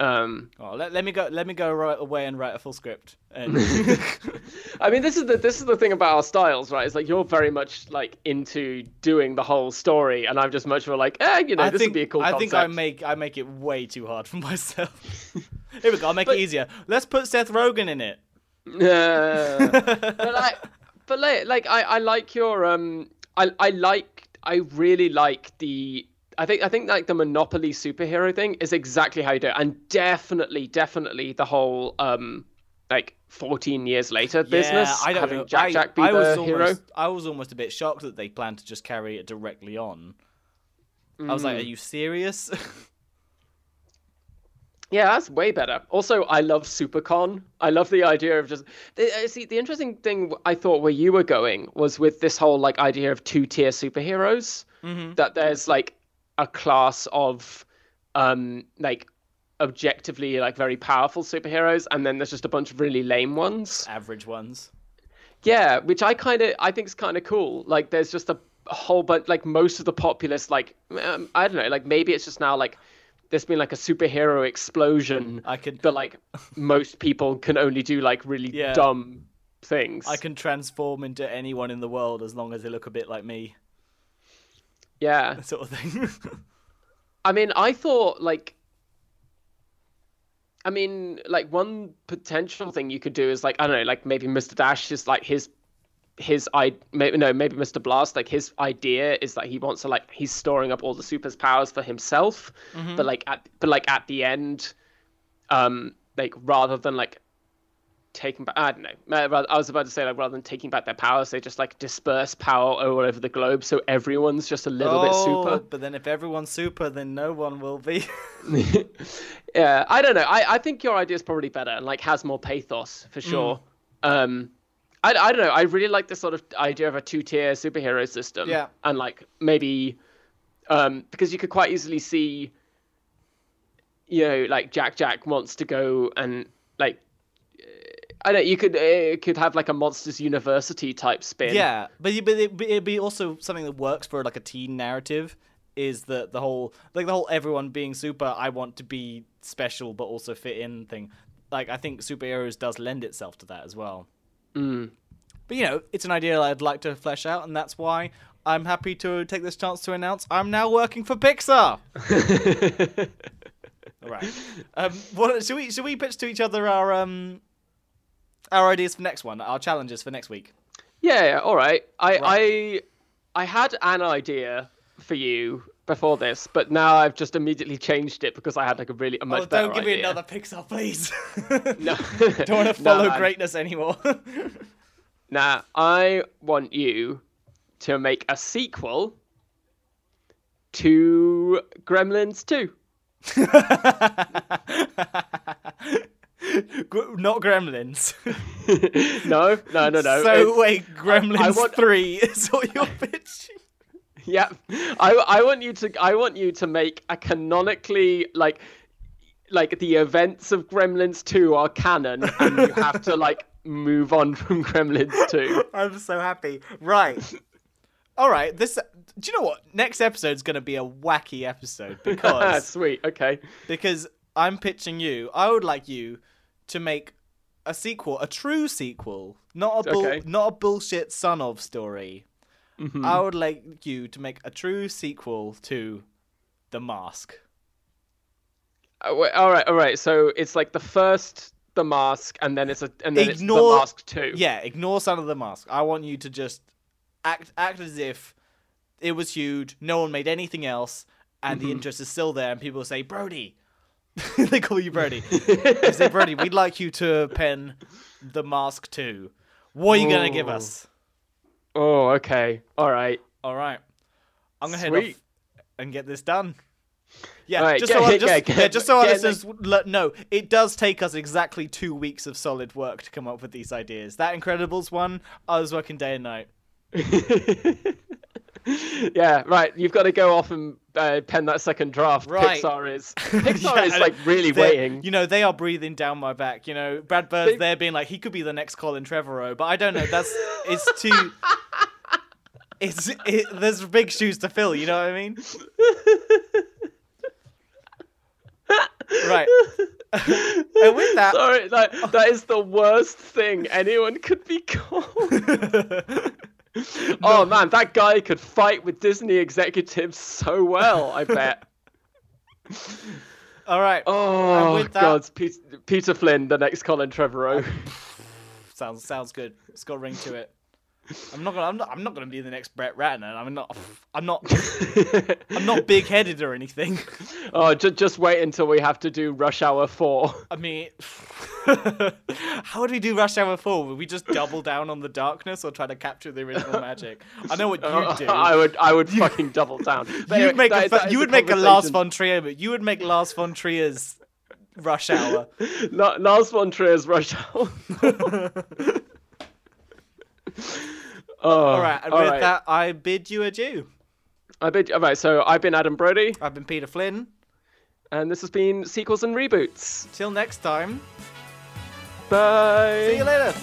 Speaker 2: Um
Speaker 1: Oh, let, let me go. Let me go right away and write a full script. And
Speaker 2: I mean, this is the this is the thing about our styles, right? It's like you're very much like into doing the whole story, and I'm just much more like, eh, you know,
Speaker 1: I
Speaker 2: this
Speaker 1: think
Speaker 2: would be a cool
Speaker 1: I
Speaker 2: concept.
Speaker 1: think I make I make it way too hard for myself. Here we go. I'll make
Speaker 2: But-
Speaker 1: it easier. Let's put Seth Rogen in it.
Speaker 2: Yeah. but I, but like, like I, I like your um, I, I like, I really like the. I think I think like the Monopoly superhero thing is exactly how you do it, and definitely, definitely the whole um, like 14 years later business
Speaker 1: yeah, I don't
Speaker 2: having
Speaker 1: know.
Speaker 2: Jack
Speaker 1: I,
Speaker 2: Jack be
Speaker 1: I
Speaker 2: the
Speaker 1: was
Speaker 2: hero.
Speaker 1: almost, I was almost a bit shocked that they planned to just carry it directly on. I was
Speaker 2: Mm.
Speaker 1: like, "Are you serious?"
Speaker 2: Yeah, that's way better. Also, I love SuperCon. I love the idea of just uh, see the interesting thing I thought where you were going was with this whole like idea of two tier superheroes. That there's like a class of um like objectively like very powerful superheroes, and then there's just a bunch of really lame ones.
Speaker 1: Average ones.
Speaker 2: Yeah, which I kind of I think is kind of cool. Like there's just a, a whole bunch like most of the populace like um, I don't know like maybe it's just now like there's been like a superhero explosion
Speaker 1: I could
Speaker 2: but like most people can only do like really
Speaker 1: Yeah.
Speaker 2: dumb things.
Speaker 1: I can transform into anyone in the world as long as they look a bit like me,
Speaker 2: Yeah.
Speaker 1: sort of thing.
Speaker 2: I mean, I thought like I mean, like one potential thing you could do is like I don't know, like maybe Mr. Dash is like his his i maybe no maybe Mr. Blast like his idea is that he wants to like he's storing up all the super's powers for himself, but like at but like at the end, um, like rather than like taking back I don't know I was about to say like rather than taking back their powers they just like disperse power all over the globe so everyone's just a little bit super.
Speaker 1: Oh, But then if everyone's super, then no one will be.
Speaker 2: yeah, I don't know. I, I think your idea is probably better and like has more pathos for sure. Um, I, I don't know. I really like the sort of idea of a two tier superhero system.
Speaker 1: Yeah.
Speaker 2: and like maybe um, because you could quite easily see, you know, like Jack Jack wants to go and like. I don't. You could uh, could have like a monsters university type spin.
Speaker 1: Yeah, but but it, but it'd be also something that works for like a teen narrative. Is that the whole like the whole everyone being super? I want to be special, but also fit in thing. Like I think superheroes does lend itself to that as well.
Speaker 2: Mm.
Speaker 1: But you know, it's an idea I'd like to flesh out, and that's why I'm happy to take this chance to announce I'm now working for Pixar. All right. Um, what should we should we pitch to each other our um our ideas for next one, our challenges for next week?
Speaker 2: Yeah, yeah, all right. I I I had an idea for you before this, but now I've just immediately changed it because I had like a really a oh, much
Speaker 1: Oh,
Speaker 2: better
Speaker 1: don't give me another Pixar, please.
Speaker 2: No,
Speaker 1: don't want to follow
Speaker 2: man.
Speaker 1: greatness anymore.
Speaker 2: Now, I want you to make a sequel to Gremlins 2.
Speaker 1: Not Gremlins.
Speaker 2: no, no, no, no.
Speaker 1: so
Speaker 2: It-
Speaker 1: wait, Gremlins
Speaker 2: I want-
Speaker 1: three is what you're pitching.
Speaker 2: Yeah, I, I want you to, I want you to make a canonically like, like the events of Gremlins 2 are canon, and you have to like move on from Gremlins 2.
Speaker 1: I'm so happy. Right. All right. This. Do you know what? Next episode's gonna be a wacky episode because
Speaker 2: Sweet. Okay.
Speaker 1: because I'm pitching you. I would like you to make a sequel, a true sequel, not a bull,
Speaker 2: Okay.
Speaker 1: not a bullshit son of story.
Speaker 2: Mhm.
Speaker 1: I would like you to make a true sequel to The Mask.
Speaker 2: Uh, wait, all right, all right. So it's like the first the mask, and then it's a and then it's the mask two.
Speaker 1: Yeah, ignore Son of the Mask. I want you to just act act as if it was huge. No one made anything else, and
Speaker 2: Mm-hmm.
Speaker 1: the interest is still there. And people say, "Brody," they call you Brody. they say, "Brody, we'd like you to pen the Mask too. What are you gonna give us?"
Speaker 2: Oh, okay. All right.
Speaker 1: All right, I'm gonna head off and get this done. Yeah,
Speaker 2: right,
Speaker 1: just,
Speaker 2: get-
Speaker 1: so,
Speaker 2: get-
Speaker 1: just,
Speaker 2: get-
Speaker 1: yeah, just so our listeners let know, it does take us exactly two weeks of solid work to come up with these ideas. That Incredibles one, I was working day and night.
Speaker 2: yeah, right. You've got to go off and uh, pen that second draft.
Speaker 1: Right.
Speaker 2: Pixar is Pixar
Speaker 1: Yeah,
Speaker 2: is like really waiting.
Speaker 1: You know, they are breathing down my back. You know, Brad Bird's
Speaker 2: They-
Speaker 1: there being like, he could be the next Colin Trevorrow, but I don't know. That's it's too. It's it, there's big shoes to fill. You know what I mean? right. and with that,
Speaker 2: Sorry, that that is the worst thing anyone could be called. Oh man, that guy could fight with Disney executives so well. I bet.
Speaker 1: all right.
Speaker 2: Oh
Speaker 1: that-
Speaker 2: God, Peter, Peter Flynn, the next Colin Trevorrow.
Speaker 1: Sounds sounds good. It's got a ring to it. I'm not gonna. I'm not. I'm not gonna be the next Brett Ratner. I'm not. I'm not. I'm not big headed or anything.
Speaker 2: oh, just just wait until we have to do Rush Hour Four.
Speaker 1: I mean, how would we do Rush Hour 4? Would we just double down on the darkness or try to capture the original magic? I know what you'd oh, do.
Speaker 2: I would I would fucking double down. But
Speaker 1: You'd make,
Speaker 2: that
Speaker 1: a,
Speaker 2: that
Speaker 1: you would make a Lars von Trier, but you would make Lars von Trier's Rush Hour.
Speaker 2: La- Lars von Trier's Rush Hour. Oh,
Speaker 1: All right, and
Speaker 2: all
Speaker 1: with
Speaker 2: right.
Speaker 1: that, I bid you adieu.
Speaker 2: I bid, all right, so I've been Adam Brody,
Speaker 1: I've been Peter Flynn.
Speaker 2: and this has been Sequels and Reboots.
Speaker 1: Till next time,
Speaker 2: Bye.
Speaker 1: see you later.